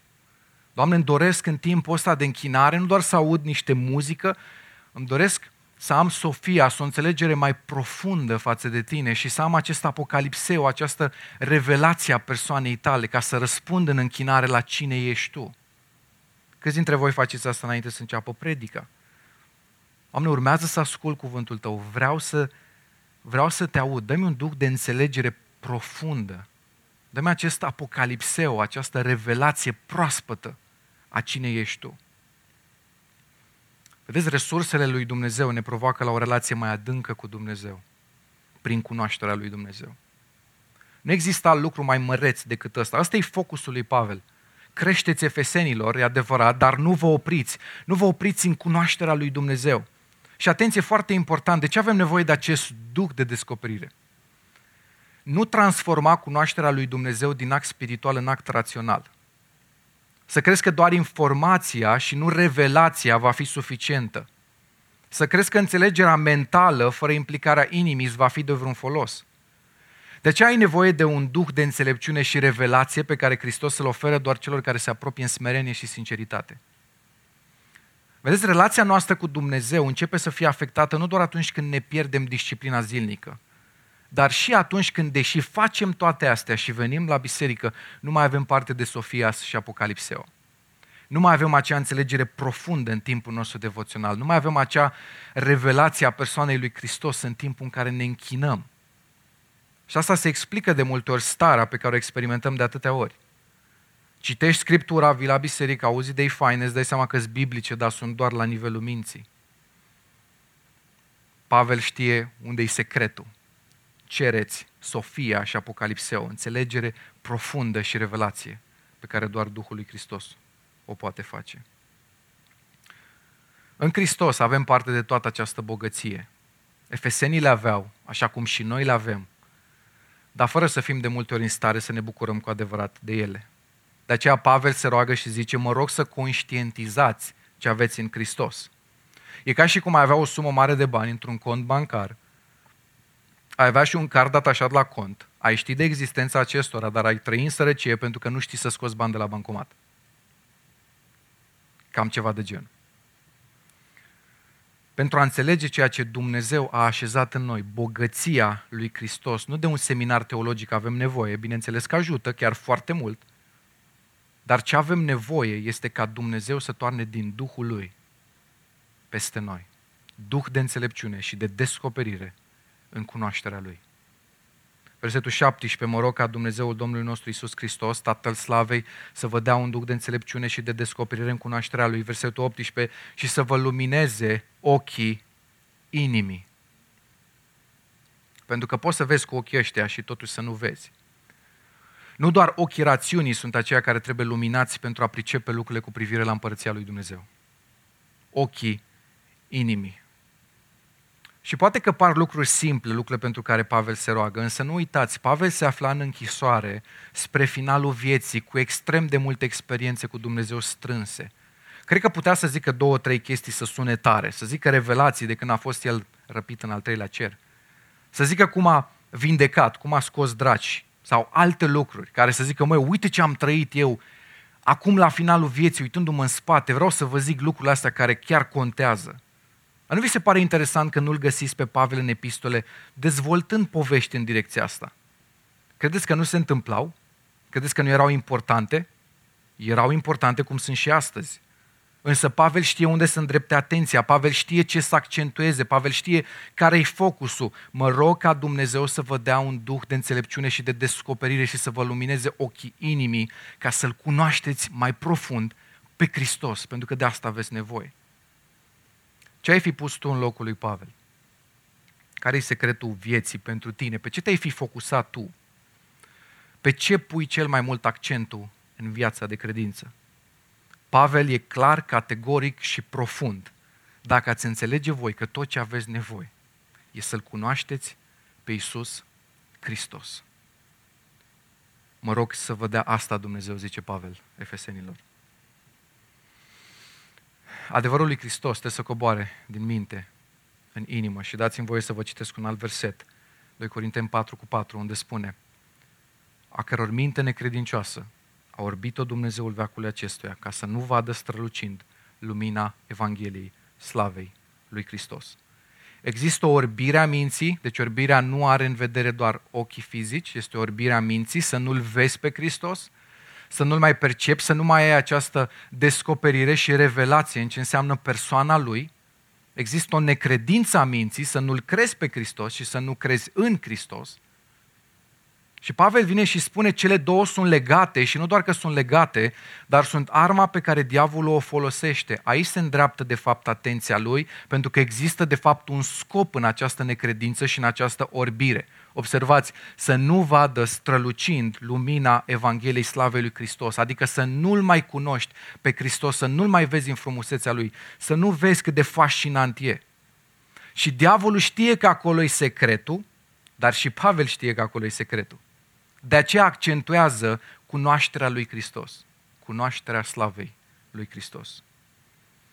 Speaker 1: Doamne, îmi doresc în timpul ăsta de închinare nu doar să aud niște muzică, îmi doresc să am Sofia, să o înțelegere mai profundă față de tine și să am acest apocalipseu, această revelație a persoanei tale, ca să răspund în închinare la cine ești tu. Câți dintre voi faceți asta înainte să înceapă predica? Doamne, urmează să ascult cuvântul Tău. Vreau să, vreau să te aud. Dă-mi un duc de înțelegere profundă. Dă-mi acest apocalipseu, această revelație proaspătă a cine ești Tu. Vedeți, resursele lui Dumnezeu ne provoacă la o relație mai adâncă cu Dumnezeu, prin cunoașterea lui Dumnezeu. Nu exista lucru mai măreț decât ăsta. Asta e focusul lui Pavel – creșteți efesenilor, e adevărat, dar nu vă opriți. Nu vă opriți în cunoașterea lui Dumnezeu. Și atenție, foarte important, de ce avem nevoie de acest duc de descoperire? Nu transforma cunoașterea lui Dumnezeu din act spiritual în act rațional. Să crezi că doar informația și nu revelația va fi suficientă. Să crezi că înțelegerea mentală, fără implicarea inimii, va fi de vreun folos. De ce ai nevoie de un duh de înțelepciune și revelație pe care Hristos îl oferă doar celor care se apropie în smerenie și sinceritate? Vedeți, relația noastră cu Dumnezeu începe să fie afectată nu doar atunci când ne pierdem disciplina zilnică, dar și atunci când, deși facem toate astea și venim la biserică, nu mai avem parte de Sofias și Apocalipseo. Nu mai avem acea înțelegere profundă în timpul nostru devoțional. Nu mai avem acea revelație a persoanei lui Hristos în timpul în care ne închinăm Și asta se explică de multe ori starea pe care o experimentăm de atâtea ori. Citești Scriptura, vii la biserică, auzi idei faine, îți dai seama că sunt biblice, dar sunt doar la nivelul minții. Pavel știe unde e secretul. Cereți Sofia și Apocalipseu, înțelegere profundă și revelație pe care doar Duhul lui Hristos o poate face. În Hristos avem parte de toată această bogăție. Efesenii le aveau, așa cum și noi le avem, dar fără să fim de multe ori în stare să ne bucurăm cu adevărat de ele. De aceea Pavel se roagă și zice, mă rog să conștientizați ce aveți în Hristos. E ca și cum ai avea o sumă mare de bani într-un cont bancar, ai avea și un card atașat la cont, ai ști de existența acestora, dar ai trăi în sărăcie pentru că nu știi să scoți bani de la bancomat. Cam ceva de genul. Pentru a înțelege ceea ce Dumnezeu a așezat în noi, bogăția lui Hristos, nu de un seminar teologic avem nevoie, bineînțeles că ajută chiar foarte mult, dar ce avem nevoie este ca Dumnezeu să toarne din Duhul Lui peste noi. Duh de înțelepciune și de descoperire în cunoașterea Lui. Versetul 17, mă rog ca Dumnezeul Domnului nostru Isus Hristos, Tatăl Slavei, să vă dea un duc de înțelepciune și de descoperire în cunoașterea Lui. Versetul 18, și să vă lumineze ochii inimii. Pentru că poți să vezi cu ochii ăștia și totuși să nu vezi. Nu doar ochii rațiunii sunt aceia care trebuie luminați pentru a pricepe lucrurile cu privire la împărăția lui Dumnezeu. Ochii inimii. Și poate că par lucruri simple, lucrurile pentru care Pavel se roagă, însă nu uitați, Pavel se afla în închisoare spre finalul vieții, cu extrem de multe experiențe cu Dumnezeu strânse. Cred că putea să zică două, trei chestii să sune tare, să zică revelații de când a fost el răpit în al treilea cer. Să zică cum a vindecat, cum a scos draci, sau alte lucruri, care să zică, măi, uite ce am trăit eu, acum la finalul vieții, uitându-mă în spate, vreau să vă zic lucrurile astea care chiar contează. Nu vi se pare interesant că nu-l găsiți pe Pavel în epistole dezvoltând povești în direcția asta? Credeți că nu se întâmplau? Credeți că nu erau importante? Erau importante cum sunt și astăzi. Însă Pavel știe unde să îndrepte atenția, Pavel știe ce să accentueze, Pavel știe care e focusul. Mă rog ca Dumnezeu să vă dea un duh de înțelepciune și de descoperire și să vă lumineze ochii inimii ca să-L cunoașteți mai profund pe Hristos, pentru că de asta aveți nevoie. Ce ai fi pus tu în locul lui Pavel? Care e secretul vieții pentru tine? Pe ce te-ai fi focusat tu? Pe ce pui cel mai mult accentul în viața de credință? Pavel e clar, categoric și profund. Dacă ați înțelege voi că tot ce aveți nevoie e să-L cunoașteți pe Iisus Hristos. Mă rog să vă dea asta Dumnezeu, zice Pavel, Efesenilor. Adevărul lui Hristos trebuie să coboare din minte în inimă și dați-mi voie să vă citesc un alt verset, 2 Corinteni 4 cu 4, unde spune a căror minte necredincioasă a orbit-o Dumnezeul veacului acestuia ca să nu vadă strălucind lumina Evangheliei slavei lui Hristos. Există o orbire a minții, deci orbirea nu are în vedere doar ochii fizici, este o orbire a minții, să nu-L vezi pe Hristos, să nu-L mai percepi, să nu mai ai această descoperire și revelație în ce înseamnă persoana Lui. Există o necredință a minții, să nu-L crezi pe Hristos și să nu crezi în Hristos. Și Pavel vine și spune cele două sunt legate și nu doar că sunt legate, dar sunt arma pe care diavolul o folosește. Aici se îndreaptă de fapt atenția lui, pentru că există de fapt un scop în această necredință și în această orbire. Observați, să nu vadă strălucind lumina Evangheliei Slavei lui Hristos, adică să nu-L mai cunoști pe Hristos, să nu-L mai vezi în frumusețea Lui, să nu vezi cât de fascinant e. Și diavolul știe că acolo e secretul, dar și Pavel știe că acolo e secretul. De aceea accentuează cunoașterea lui Hristos, cunoașterea slavei lui Hristos.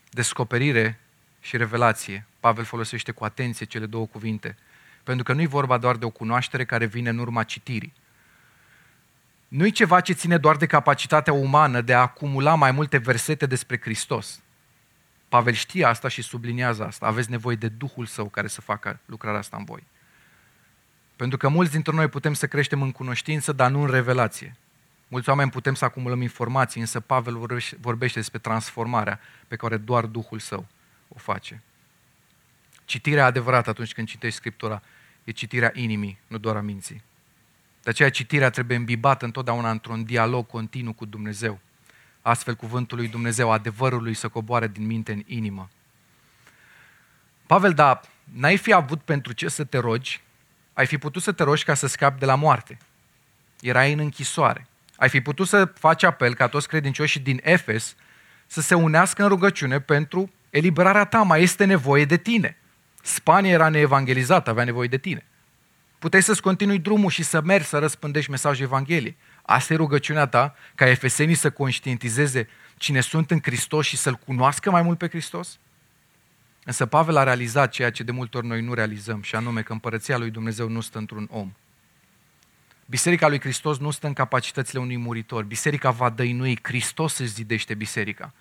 Speaker 1: Descoperire și revelație. Pavel folosește cu atenție cele două cuvinte, pentru că nu e vorba doar de o cunoaștere care vine în urma citirii. Nu e ceva ce ține doar de capacitatea umană de a acumula mai multe versete despre Hristos. Pavel știe asta și subliniază asta. Aveți nevoie de Duhul Său care să facă lucrarea asta în voi. Pentru că mulți dintre noi putem să creștem în cunoștință, dar nu în revelație. Mulți oameni putem să acumulăm informații, însă Pavel vorbește despre transformarea pe care doar Duhul Său o face. Citirea adevărată atunci când citești Scriptura e citirea inimii, nu doar a minții. De aceea citirea trebuie îmbibată întotdeauna într-un dialog continuu cu Dumnezeu. Astfel cuvântul lui Dumnezeu, adevărul lui să coboare din minte în inimă. Pavel, da, n-ai fi avut pentru ce să te rogi, ai fi putut să te rogi ca să scapi de la moarte. Erai în închisoare. Ai fi putut să faci apel ca toți credincioșii din Efes să se unească în rugăciune pentru eliberarea ta. Mai este nevoie de tine. Spania era neevangelizată, avea nevoie de tine. Puteai să-ți continui drumul și să mergi să răspândești mesajul Evangheliei. Asta e rugăciunea ta, ca efesenii să conștientizeze cine sunt în Hristos și să-L cunoască mai mult pe Hristos? Însă Pavel a realizat ceea ce de multe ori noi nu realizăm, și anume că împărăția lui Dumnezeu nu stă într-un om. Biserica lui Hristos nu stă în capacitățile unui muritor. Biserica va dăinui, Hristos își zidește biserica.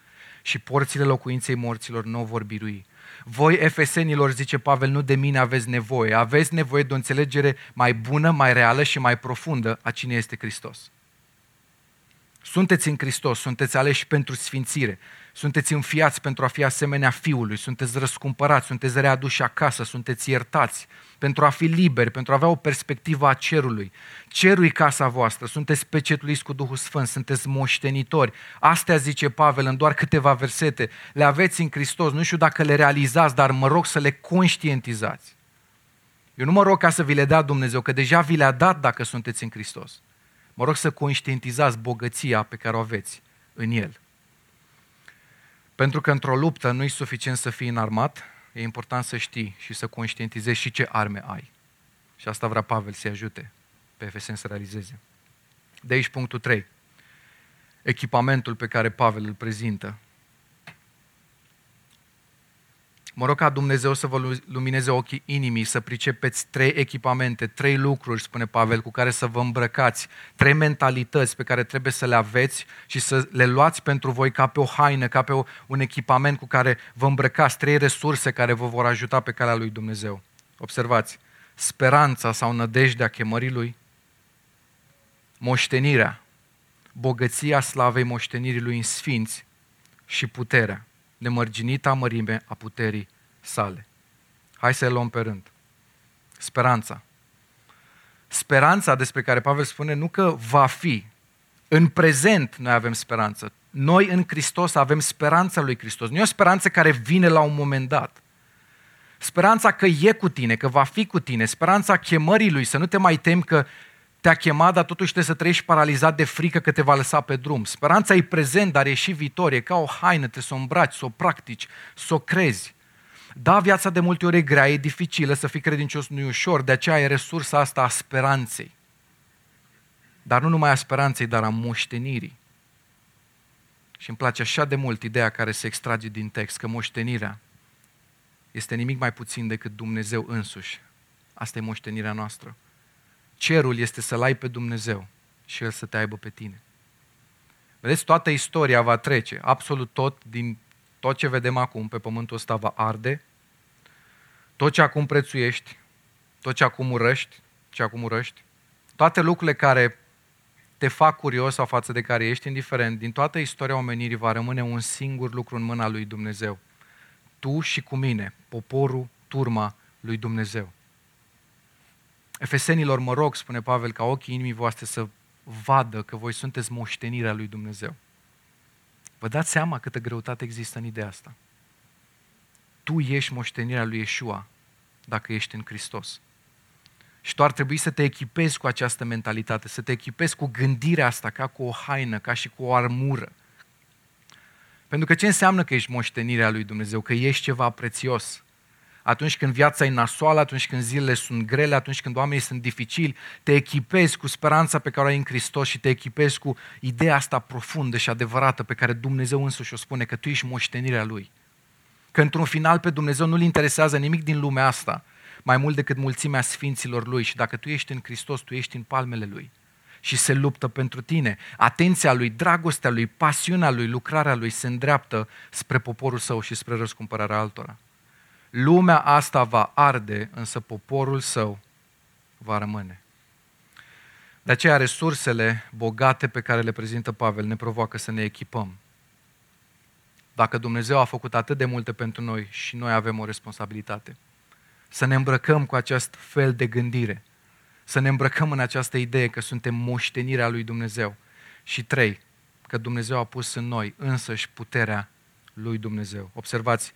Speaker 1: Și porțile locuinței morților nu o vor birui. Voi, efesenilor, zice Pavel, nu de mine aveți nevoie. Aveți nevoie de o înțelegere mai bună, mai reală și mai profundă a cine este Hristos. Sunteți în Hristos, sunteți aleși pentru sfințire, sunteți înfiați pentru a fi asemenea Fiului, sunteți răscumpărați, sunteți readuși acasă, sunteți iertați, pentru a fi liberi, pentru a avea o perspectivă a cerului. Cerul e casa voastră, sunteți pecetuliți cu Duhul Sfânt, sunteți moștenitori. Astea zice Pavel în doar câteva versete. Le aveți în Hristos, nu știu dacă le realizați, dar mă rog să le conștientizați. Eu nu mă rog ca să vi le dea Dumnezeu, că deja vi le-a dat dacă sunteți în Hristos. Mă rog să conștientizați bogăția pe care o aveți în El. Pentru că într-o luptă nu e suficient să fii înarmat, e important să știi și să conștientizezi și ce arme ai. Și asta vrea Pavel să-i ajute pe Efeseni să realizeze. De aici punctul 3. Echipamentul pe care Pavel îl prezintă Mă rog ca Dumnezeu să vă lumineze ochii inimii, să pricepeți trei echipamente, trei lucruri, spune Pavel, cu care să vă îmbrăcați, trei mentalități pe care trebuie să le aveți și să le luați pentru voi ca pe o haină, ca pe un echipament cu care vă îmbrăcați, trei resurse care vă vor ajuta pe calea lui Dumnezeu. Observați, speranța sau nădejdea chemării lui, moștenirea, bogăția slavei moștenirii lui în sfinți și puterea nemărginita mărime a puterii sale. Hai să le luăm pe rând. Speranța. Speranța despre care Pavel spune nu că va fi. În prezent noi avem speranță. Noi în Hristos avem speranța lui Hristos. Nu e o speranță care vine la un moment dat. Speranța că e cu tine, că va fi cu tine. Speranța chemării lui, să nu te mai temi că te-a chemat, dar totuși trebuie să trăiești paralizat de frică că te va lăsa pe drum. Speranța e prezent, dar e și viitor. E ca o haină, trebuie să o îmbraci, să o practici, să o crezi. Da, viața de multe ori e grea, e dificilă, să fii credincios nu e ușor, de aceea e resursa asta a speranței. Dar nu numai a speranței, dar a moștenirii. Și îmi place așa de mult ideea care se extrage din text, că moștenirea este nimic mai puțin decât Dumnezeu însuși. Asta e moștenirea noastră. Cerul este să-L ai pe Dumnezeu și El să te aibă pe tine. Vedeți, toată istoria va trece, absolut tot, din tot ce vedem acum pe pământul ăsta va arde, tot ce acum prețuiești, tot ce acum urăști, ce acum urăști, toate lucrurile care te fac curios sau față de care ești indiferent, din toată istoria omenirii va rămâne un singur lucru în mâna lui Dumnezeu. Tu și cu mine, poporul, turma lui Dumnezeu. Efesenilor, mă rog, spune Pavel, ca ochii inimii voastre să vadă că voi sunteți moștenirea lui Dumnezeu. Vă dați seama câtă greutate există în ideea asta. Tu ești moștenirea lui Yeshua dacă ești în Hristos. Și tu ar trebui să te echipezi cu această mentalitate, să te echipezi cu gândirea asta ca cu o haină, ca și cu o armură. Pentru că ce înseamnă că ești moștenirea lui Dumnezeu? Că ești ceva prețios atunci când viața e nasoală, atunci când zilele sunt grele, atunci când oamenii sunt dificili, te echipezi cu speranța pe care o ai în Hristos și te echipezi cu ideea asta profundă și adevărată pe care Dumnezeu însuși o spune, că tu ești moștenirea Lui. Că într-un final pe Dumnezeu nu-L interesează nimic din lumea asta, mai mult decât mulțimea sfinților Lui și dacă tu ești în Hristos, tu ești în palmele Lui și se luptă pentru tine. Atenția lui, dragostea lui, pasiunea lui, lucrarea lui se îndreaptă spre poporul său și spre răscumpărarea altora. Lumea asta va arde, însă poporul său va rămâne. De aceea resursele bogate pe care le prezintă Pavel ne provoacă să ne echipăm. Dacă Dumnezeu a făcut atât de multe pentru noi și noi avem o responsabilitate, să ne îmbrăcăm cu acest fel de gândire, Să ne îmbrăcăm în această idee că suntem moștenirea lui Dumnezeu. Și trei, că Dumnezeu a pus în noi însăși puterea lui Dumnezeu. Observați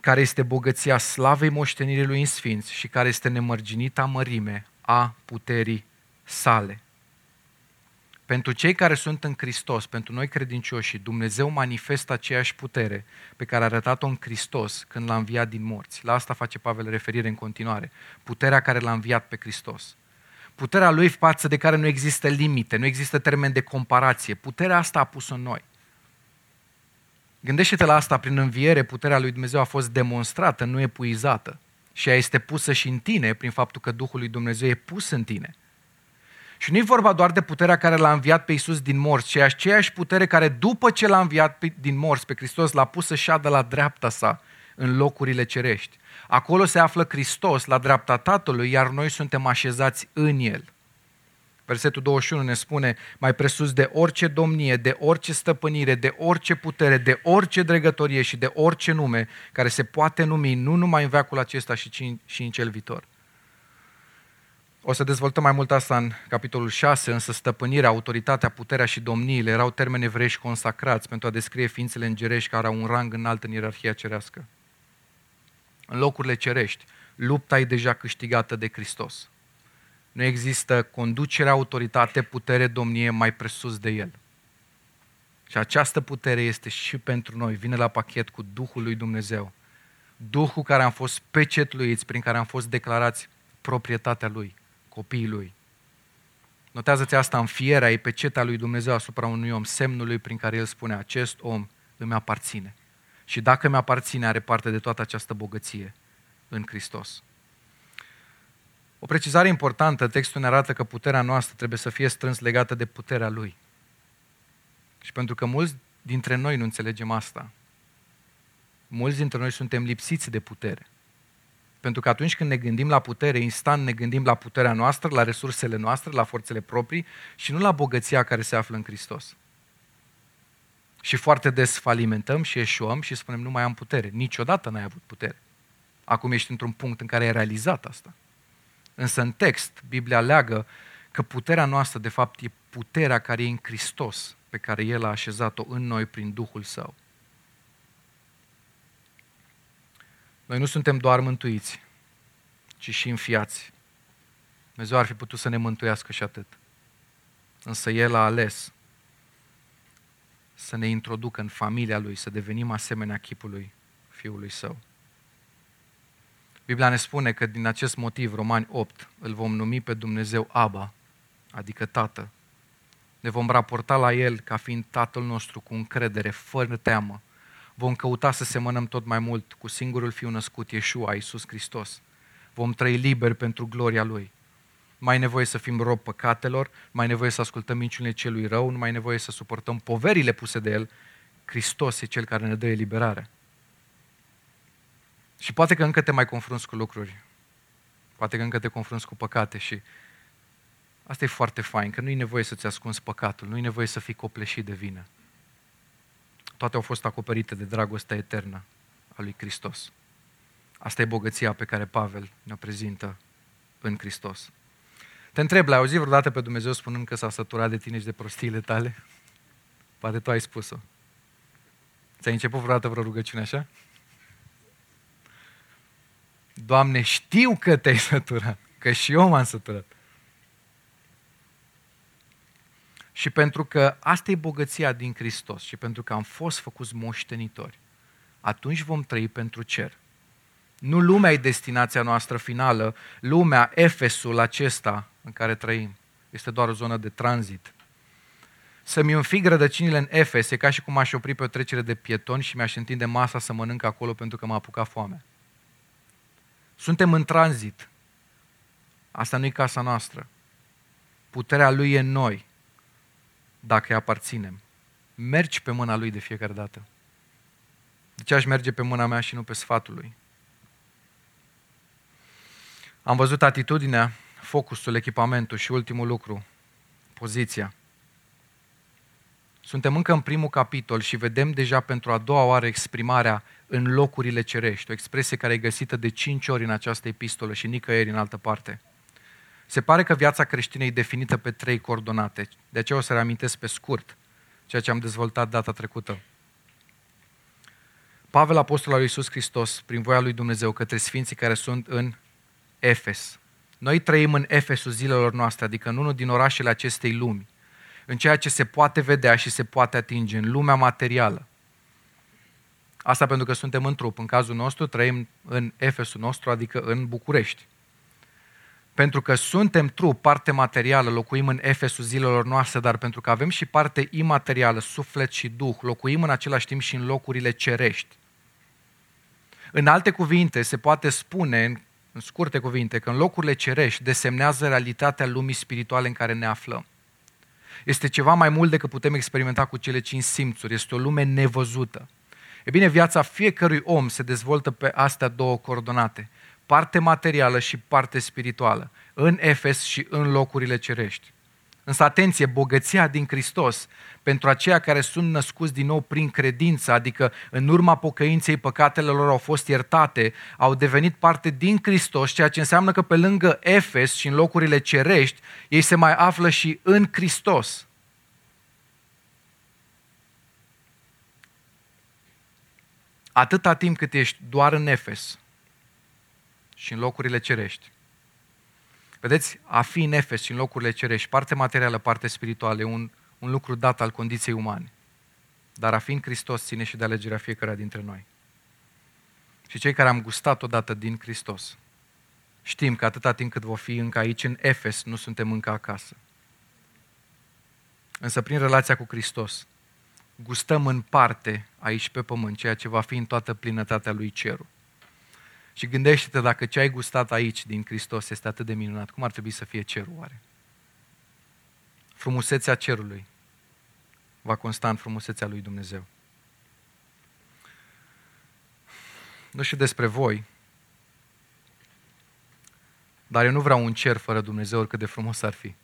Speaker 1: care este bogăția slavei moștenirii lui în sfinți și care este nemărginita mărime a puterii sale. Pentru cei care sunt în Hristos, pentru noi credincioși, Dumnezeu manifestă aceeași putere pe care a arătat-o în Hristos când l-a înviat din morți. La asta face Pavel referire în continuare. Puterea care l-a înviat pe Hristos. Puterea lui față de care nu există limite, nu există termen de comparație. Puterea asta a pus-o în noi. Gândește-te la asta, prin înviere, puterea lui Dumnezeu a fost demonstrată, nu epuizată. Și ea este pusă și în tine prin faptul că Duhul lui Dumnezeu e pus în tine. Și nu e vorba doar de puterea care l-a înviat pe Iisus din morți, ci aceeași putere care după ce l-a înviat pe, din morți pe Hristos l-a pus să șadă la dreapta sa în locurile cerești. Acolo se află Hristos la dreapta Tatălui, iar noi suntem așezați în El. Versetul 21 ne spune, mai presus de orice domnie, de orice stăpânire, de orice putere, de orice dregătorie și de orice nume care se poate numi nu numai în veacul acesta și în cel viitor. O să dezvoltăm mai mult asta în capitolul 6, însă stăpânirea, autoritatea, puterea și domniile erau termeni evrești consacrați pentru a descrie ființele îngerești care au un rang înalt în ierarhia cerească. În locurile cerești, lupta e deja câștigată de Hristos. Nu există conducere, autoritate, putere, domnie mai presus de El. Și această putere este și pentru noi. Vine la pachet cu Duhul lui Dumnezeu. Duhul care am fost pecetluiți, prin care am fost declarați proprietatea Lui copiii lui. Notează-ți asta în fierea, e pecetea lui Dumnezeu asupra unui om, semnului prin care el spune, acest om îmi aparține. Și dacă îmi aparține, are parte de toată această bogăție în Hristos. O precizare importantă, textul ne arată că puterea noastră trebuie să fie strâns legată de puterea Lui. Și pentru că mulți dintre noi nu înțelegem asta, mulți dintre noi suntem lipsiți de putere. Pentru că atunci când ne gândim la putere, instant ne gândim la puterea noastră, la resursele noastre, la forțele proprii și nu la bogăția care se află în Hristos. Și foarte des falimentăm și eșuăm și spunem nu mai am putere. Niciodată n-ai avut putere. Acum ești într-un punct în care ai realizat asta. Însă în text, Biblia leagă că puterea noastră, de fapt, e puterea care e în Hristos, pe care El a așezat-o în noi prin Duhul Său. Noi nu suntem doar mântuiți, ci și înfiați. Dumnezeu ar fi putut să ne mântuiască și atât. Însă El a ales să ne introducă în familia Lui, să devenim asemenea chipului Fiului Său. Biblia ne spune că din acest motiv, Romani 8, îl vom numi pe Dumnezeu Aba, adică Tată. Ne vom raporta la El ca fiind Tatăl nostru cu încredere, fără teamă, vom căuta să semănăm tot mai mult cu singurul Fiu născut, Iesua, Iisus Hristos. Vom trăi liberi pentru gloria Lui. Mai nevoie să fim rob păcatelor, mai nevoie să ascultăm minciunile celui rău, nu mai nevoie să suportăm poverile puse de El. Hristos e Cel care ne dă eliberare. Și poate că încă te mai confrunți cu lucruri. Poate că încă te confrunți cu păcate și asta e foarte fain, că nu e nevoie să-ți ascunzi păcatul, nu e nevoie să fii copleșit de vină toate au fost acoperite de dragostea eternă a lui Hristos. Asta e bogăția pe care Pavel ne-o prezintă în Hristos. Te întreb, l-ai auzit vreodată pe Dumnezeu spunând că s-a săturat de tine și de prostiile tale? Poate tu ai spus-o. Ți-ai început vreodată vreo rugăciune așa? Doamne, știu că te-ai săturat, că și eu m-am săturat. Și pentru că asta e bogăția din Hristos și pentru că am fost făcuți moștenitori, atunci vom trăi pentru cer. Nu lumea e destinația noastră finală, lumea, Efesul acesta în care trăim, este doar o zonă de tranzit. Să-mi înfig rădăcinile în Efes e ca și cum aș opri pe o trecere de pietoni și mi-aș întinde masa să mănânc acolo pentru că m-a apucat foame. Suntem în tranzit. Asta nu e casa noastră. Puterea Lui e în noi dacă îi aparținem. Mergi pe mâna lui de fiecare dată. De ce aș merge pe mâna mea și nu pe sfatul lui? Am văzut atitudinea, focusul, echipamentul și ultimul lucru, poziția. Suntem încă în primul capitol și vedem deja pentru a doua oară exprimarea în locurile cerești, o expresie care e găsită de cinci ori în această epistolă și nicăieri în altă parte. Se pare că viața creștină e definită pe trei coordonate. De aceea o să reamintesc pe scurt ceea ce am dezvoltat data trecută. Pavel, apostol al lui Iisus Hristos, prin voia lui Dumnezeu, către sfinții care sunt în Efes. Noi trăim în Efesul zilelor noastre, adică în unul din orașele acestei lumi, în ceea ce se poate vedea și se poate atinge, în lumea materială. Asta pentru că suntem în trup. În cazul nostru trăim în Efesul nostru, adică în București. Pentru că suntem trup, parte materială, locuim în Efesul zilelor noastre, dar pentru că avem și parte imaterială, suflet și duh, locuim în același timp și în locurile cerești. În alte cuvinte, se poate spune, în scurte cuvinte, că în locurile cerești desemnează realitatea lumii spirituale în care ne aflăm. Este ceva mai mult decât putem experimenta cu cele cinci simțuri. Este o lume nevăzută. E bine, viața fiecărui om se dezvoltă pe astea două coordonate. Parte materială și parte spirituală. În Efes și în locurile cerești. Însă, atenție, bogăția din Hristos pentru aceia care sunt născuți din nou prin credință, adică în urma pocăinței păcatele lor au fost iertate, au devenit parte din Hristos, ceea ce înseamnă că pe lângă Efes și în locurile cerești, ei se mai află și în Hristos. Atâta timp cât ești doar în Efes și în locurile cerești, Vedeți, a fi în Efes și în locurile cerești, parte materială, parte spirituală, e un, un lucru dat al condiției umane. Dar a fi în Hristos ține și de alegerea fiecare dintre noi. Și cei care am gustat odată din Hristos, știm că atâta timp cât vom fi încă aici în Efes, nu suntem încă acasă. Însă prin relația cu Hristos, gustăm în parte aici pe pământ ceea ce va fi în toată plinătatea lui cerul. Și gândește-te dacă ce ai gustat aici din Hristos este atât de minunat, cum ar trebui să fie cerul oare? Frumusețea cerului va consta în frumusețea lui Dumnezeu. Nu știu despre voi, dar eu nu vreau un cer fără Dumnezeu, oricât de frumos ar fi.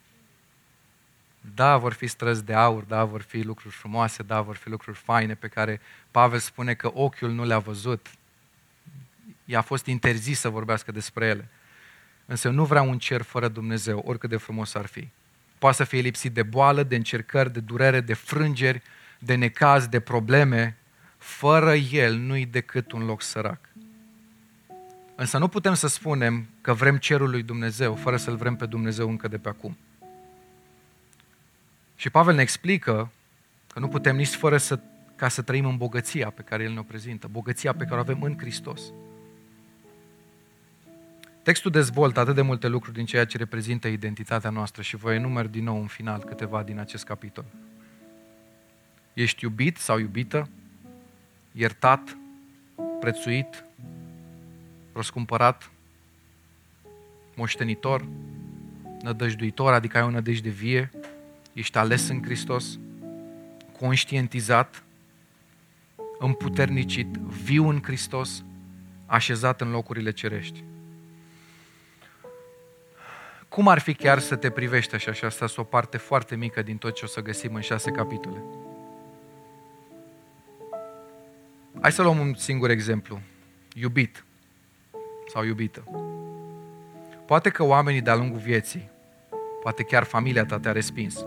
Speaker 1: Da, vor fi străzi de aur, da, vor fi lucruri frumoase, da, vor fi lucruri faine pe care Pavel spune că ochiul nu le-a văzut, i-a fost interzis să vorbească despre ele. Însă nu vreau un cer fără Dumnezeu, oricât de frumos ar fi. Poate să fie lipsit de boală, de încercări, de durere, de frângeri, de necaz, de probleme. Fără El nu-i decât un loc sărac. Însă nu putem să spunem că vrem cerul lui Dumnezeu fără să-L vrem pe Dumnezeu încă de pe acum. Și Pavel ne explică că nu putem nici fără să, ca să trăim în bogăția pe care El ne-o prezintă, bogăția pe care o avem în Hristos. Textul dezvoltă atât de multe lucruri din ceea ce reprezintă identitatea noastră și voi enumer din nou în final câteva din acest capitol. Ești iubit sau iubită, iertat, prețuit, răscumpărat, moștenitor, nădăjduitor, adică ai o nădejde vie, ești ales în Hristos, conștientizat, împuternicit, viu în Hristos, așezat în locurile cerești. Cum ar fi chiar să te privești așa și asta este o parte foarte mică din tot ce o să găsim în șase capitole. Hai să luăm un singur exemplu. Iubit sau iubită. Poate că oamenii de-a lungul vieții, poate chiar familia ta te-a respins.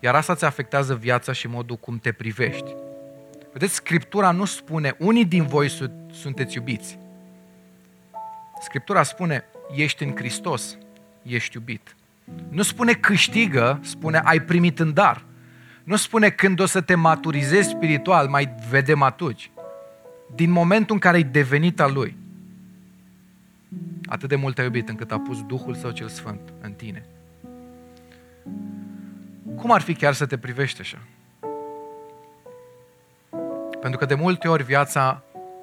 Speaker 1: Iar asta ți afectează viața și modul cum te privești. Vedeți, Scriptura nu spune, unii din voi sunteți iubiți. Scriptura spune, ești în Hristos, ești iubit. Nu spune câștigă, spune ai primit în dar. Nu spune când o să te maturizezi spiritual, mai vedem atunci. Din momentul în care ai devenit al Lui. Atât de mult ai iubit încât a pus Duhul Său cel Sfânt în tine. Cum ar fi chiar să te privești așa? Pentru că de multe ori viața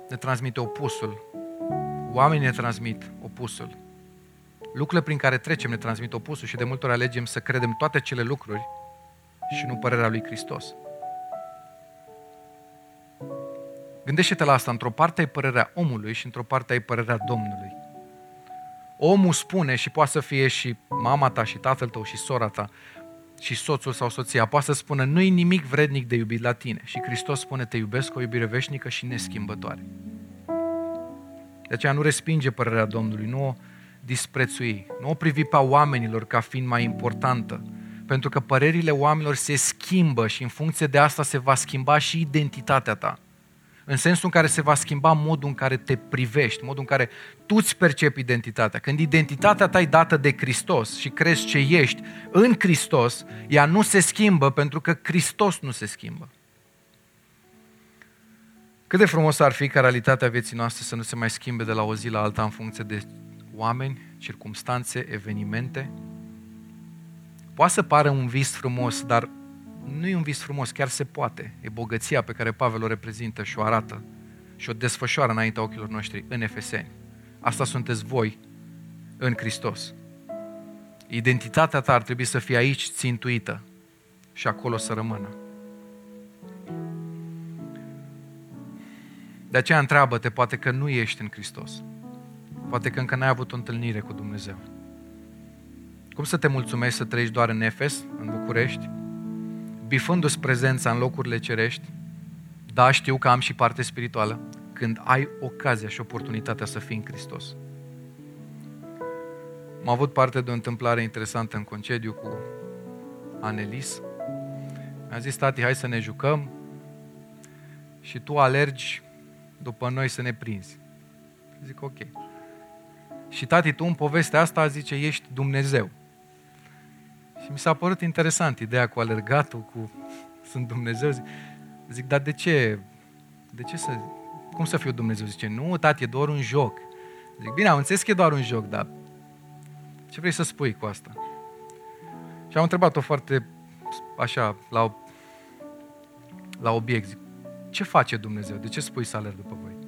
Speaker 1: ne transmite opusul. Oamenii ne transmit opusul. Lucrurile prin care trecem ne transmit opusul și de multe ori alegem să credem toate cele lucruri și nu părerea lui Hristos. Gândește-te la asta, într-o parte ai părerea omului și într-o parte ai părerea Domnului. Omul spune și poate să fie și mama ta și tatăl tău și sora ta și soțul sau soția, poate să spună nu-i nimic vrednic de iubit la tine. Și Hristos spune te iubesc o iubire veșnică și neschimbătoare. De aceea nu respinge părerea Domnului, nu o disprețui, nu o privi pe oamenilor ca fiind mai importantă, pentru că părerile oamenilor se schimbă și în funcție de asta se va schimba și identitatea ta. În sensul în care se va schimba modul în care te privești, modul în care tu îți percepi identitatea. Când identitatea ta e dată de Hristos și crezi ce ești în Hristos, ea nu se schimbă pentru că Hristos nu se schimbă. Cât de frumos ar fi ca realitatea vieții noastre să nu se mai schimbe de la o zi la alta în funcție de oameni, circumstanțe, evenimente. Poate să pară un vis frumos, dar nu e un vis frumos, chiar se poate. E bogăția pe care Pavel o reprezintă și o arată și o desfășoară înaintea ochilor noștri în Efeseni. Asta sunteți voi în Hristos. Identitatea ta ar trebui să fie aici țintuită și acolo să rămână. De aceea întreabă-te, poate că nu ești în Hristos. Poate că încă n-ai avut o întâlnire cu Dumnezeu. Cum să te mulțumești să trăiești doar în Efes, în București, bifându-ți prezența în locurile cerești? Da, știu că am și parte spirituală, când ai ocazia și oportunitatea să fii în Hristos. Am avut parte de o întâmplare interesantă în concediu cu Anelis. Mi-a zis, tati, hai să ne jucăm și tu alergi după noi să ne prinzi. Zic, ok. Și tati, tu în povestea asta zice, ești Dumnezeu. Și mi s-a părut interesant ideea cu alergatul, cu sunt Dumnezeu. Zic, zic dar de ce? De ce să... Cum să fiu Dumnezeu? Zice, nu, tati, e doar un joc. Zic, bine, am înțeles că e doar un joc, dar ce vrei să spui cu asta? Și am întrebat-o foarte așa, la, la obiect. Zic, ce face Dumnezeu? De ce spui să alerg după voi?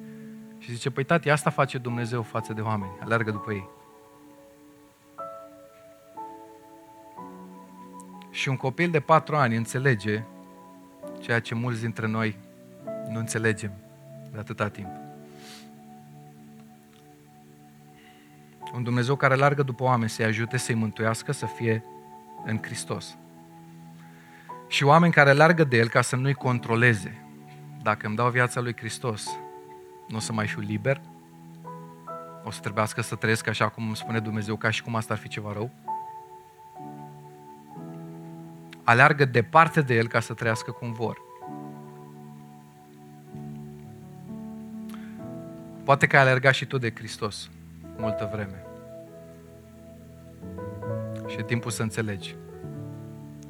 Speaker 1: Și zice, păi tati, asta face Dumnezeu față de oameni, alergă după ei. Și un copil de patru ani înțelege ceea ce mulți dintre noi nu înțelegem de atâta timp. Un Dumnezeu care largă după oameni să-i ajute să-i mântuiască, să fie în Hristos. Și oameni care largă de El ca să nu-i controleze. Dacă îmi dau viața lui Hristos, nu o să mai fiu liber, o să trebuiască să trăiesc așa cum îmi spune Dumnezeu, ca și cum asta ar fi ceva rău. Aleargă departe de El ca să trăiască cum vor. Poate că ai alergat și tu de Hristos multă vreme. Și e timpul să înțelegi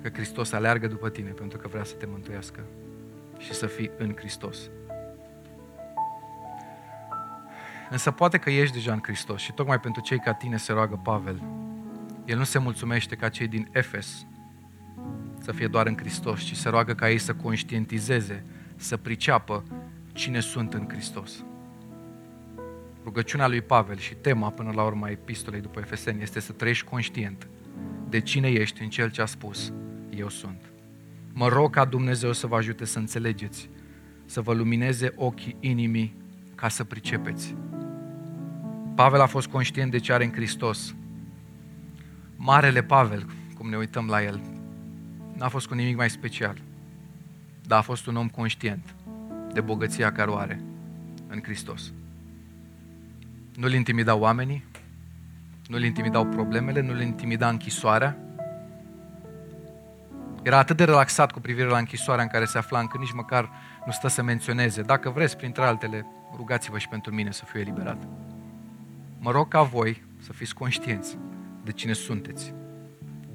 Speaker 1: că Hristos aleargă după tine pentru că vrea să te mântuiască și să fii în Hristos. Însă poate că ești deja în Hristos și tocmai pentru cei ca tine se roagă Pavel. El nu se mulțumește ca cei din Efes să fie doar în Hristos, ci se roagă ca ei să conștientizeze, să priceapă cine sunt în Hristos. Rugăciunea lui Pavel și tema până la urma epistolei după Efeseni este să trăiești conștient de cine ești în cel ce a spus, eu sunt. Mă rog ca Dumnezeu să vă ajute să înțelegeți, să vă lumineze ochii inimii ca să pricepeți. Pavel a fost conștient de ce are în Hristos. Marele Pavel, cum ne uităm la el, n-a fost cu nimic mai special, dar a fost un om conștient de bogăția care o are în Hristos. Nu-l intimidau oamenii, nu-l intimidau problemele, nu-l intimida închisoarea. Era atât de relaxat cu privire la închisoarea în care se afla, încât nici măcar nu stă să menționeze. Dacă vreți, printre altele, rugați-vă și pentru mine să fiu eliberat. Mă rog ca voi să fiți conștienți de cine sunteți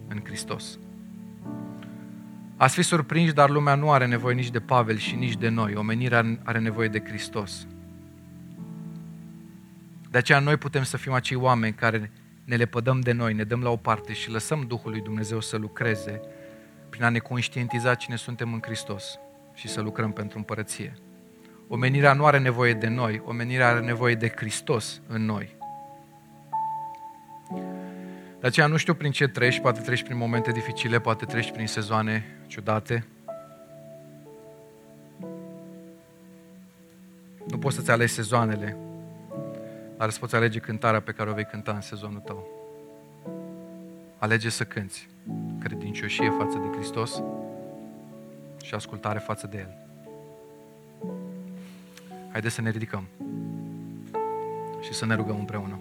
Speaker 1: în Hristos. Ați fi surprinși, dar lumea nu are nevoie nici de Pavel și nici de noi. Omenirea are nevoie de Hristos. De aceea noi putem să fim acei oameni care ne lepădăm de noi, ne dăm la o parte și lăsăm Duhul lui Dumnezeu să lucreze prin a ne conștientiza cine suntem în Hristos și să lucrăm pentru împărăție. Omenirea nu are nevoie de noi, omenirea are nevoie de Hristos în noi. De aceea nu știu prin ce treci, poate treci prin momente dificile, poate treci prin sezoane ciudate. Nu poți să-ți alegi sezoanele, dar îți poți alege cântarea pe care o vei cânta în sezonul tău. Alege să cânți credincioșie față de Hristos și ascultare față de El. Haideți să ne ridicăm și să ne rugăm împreună.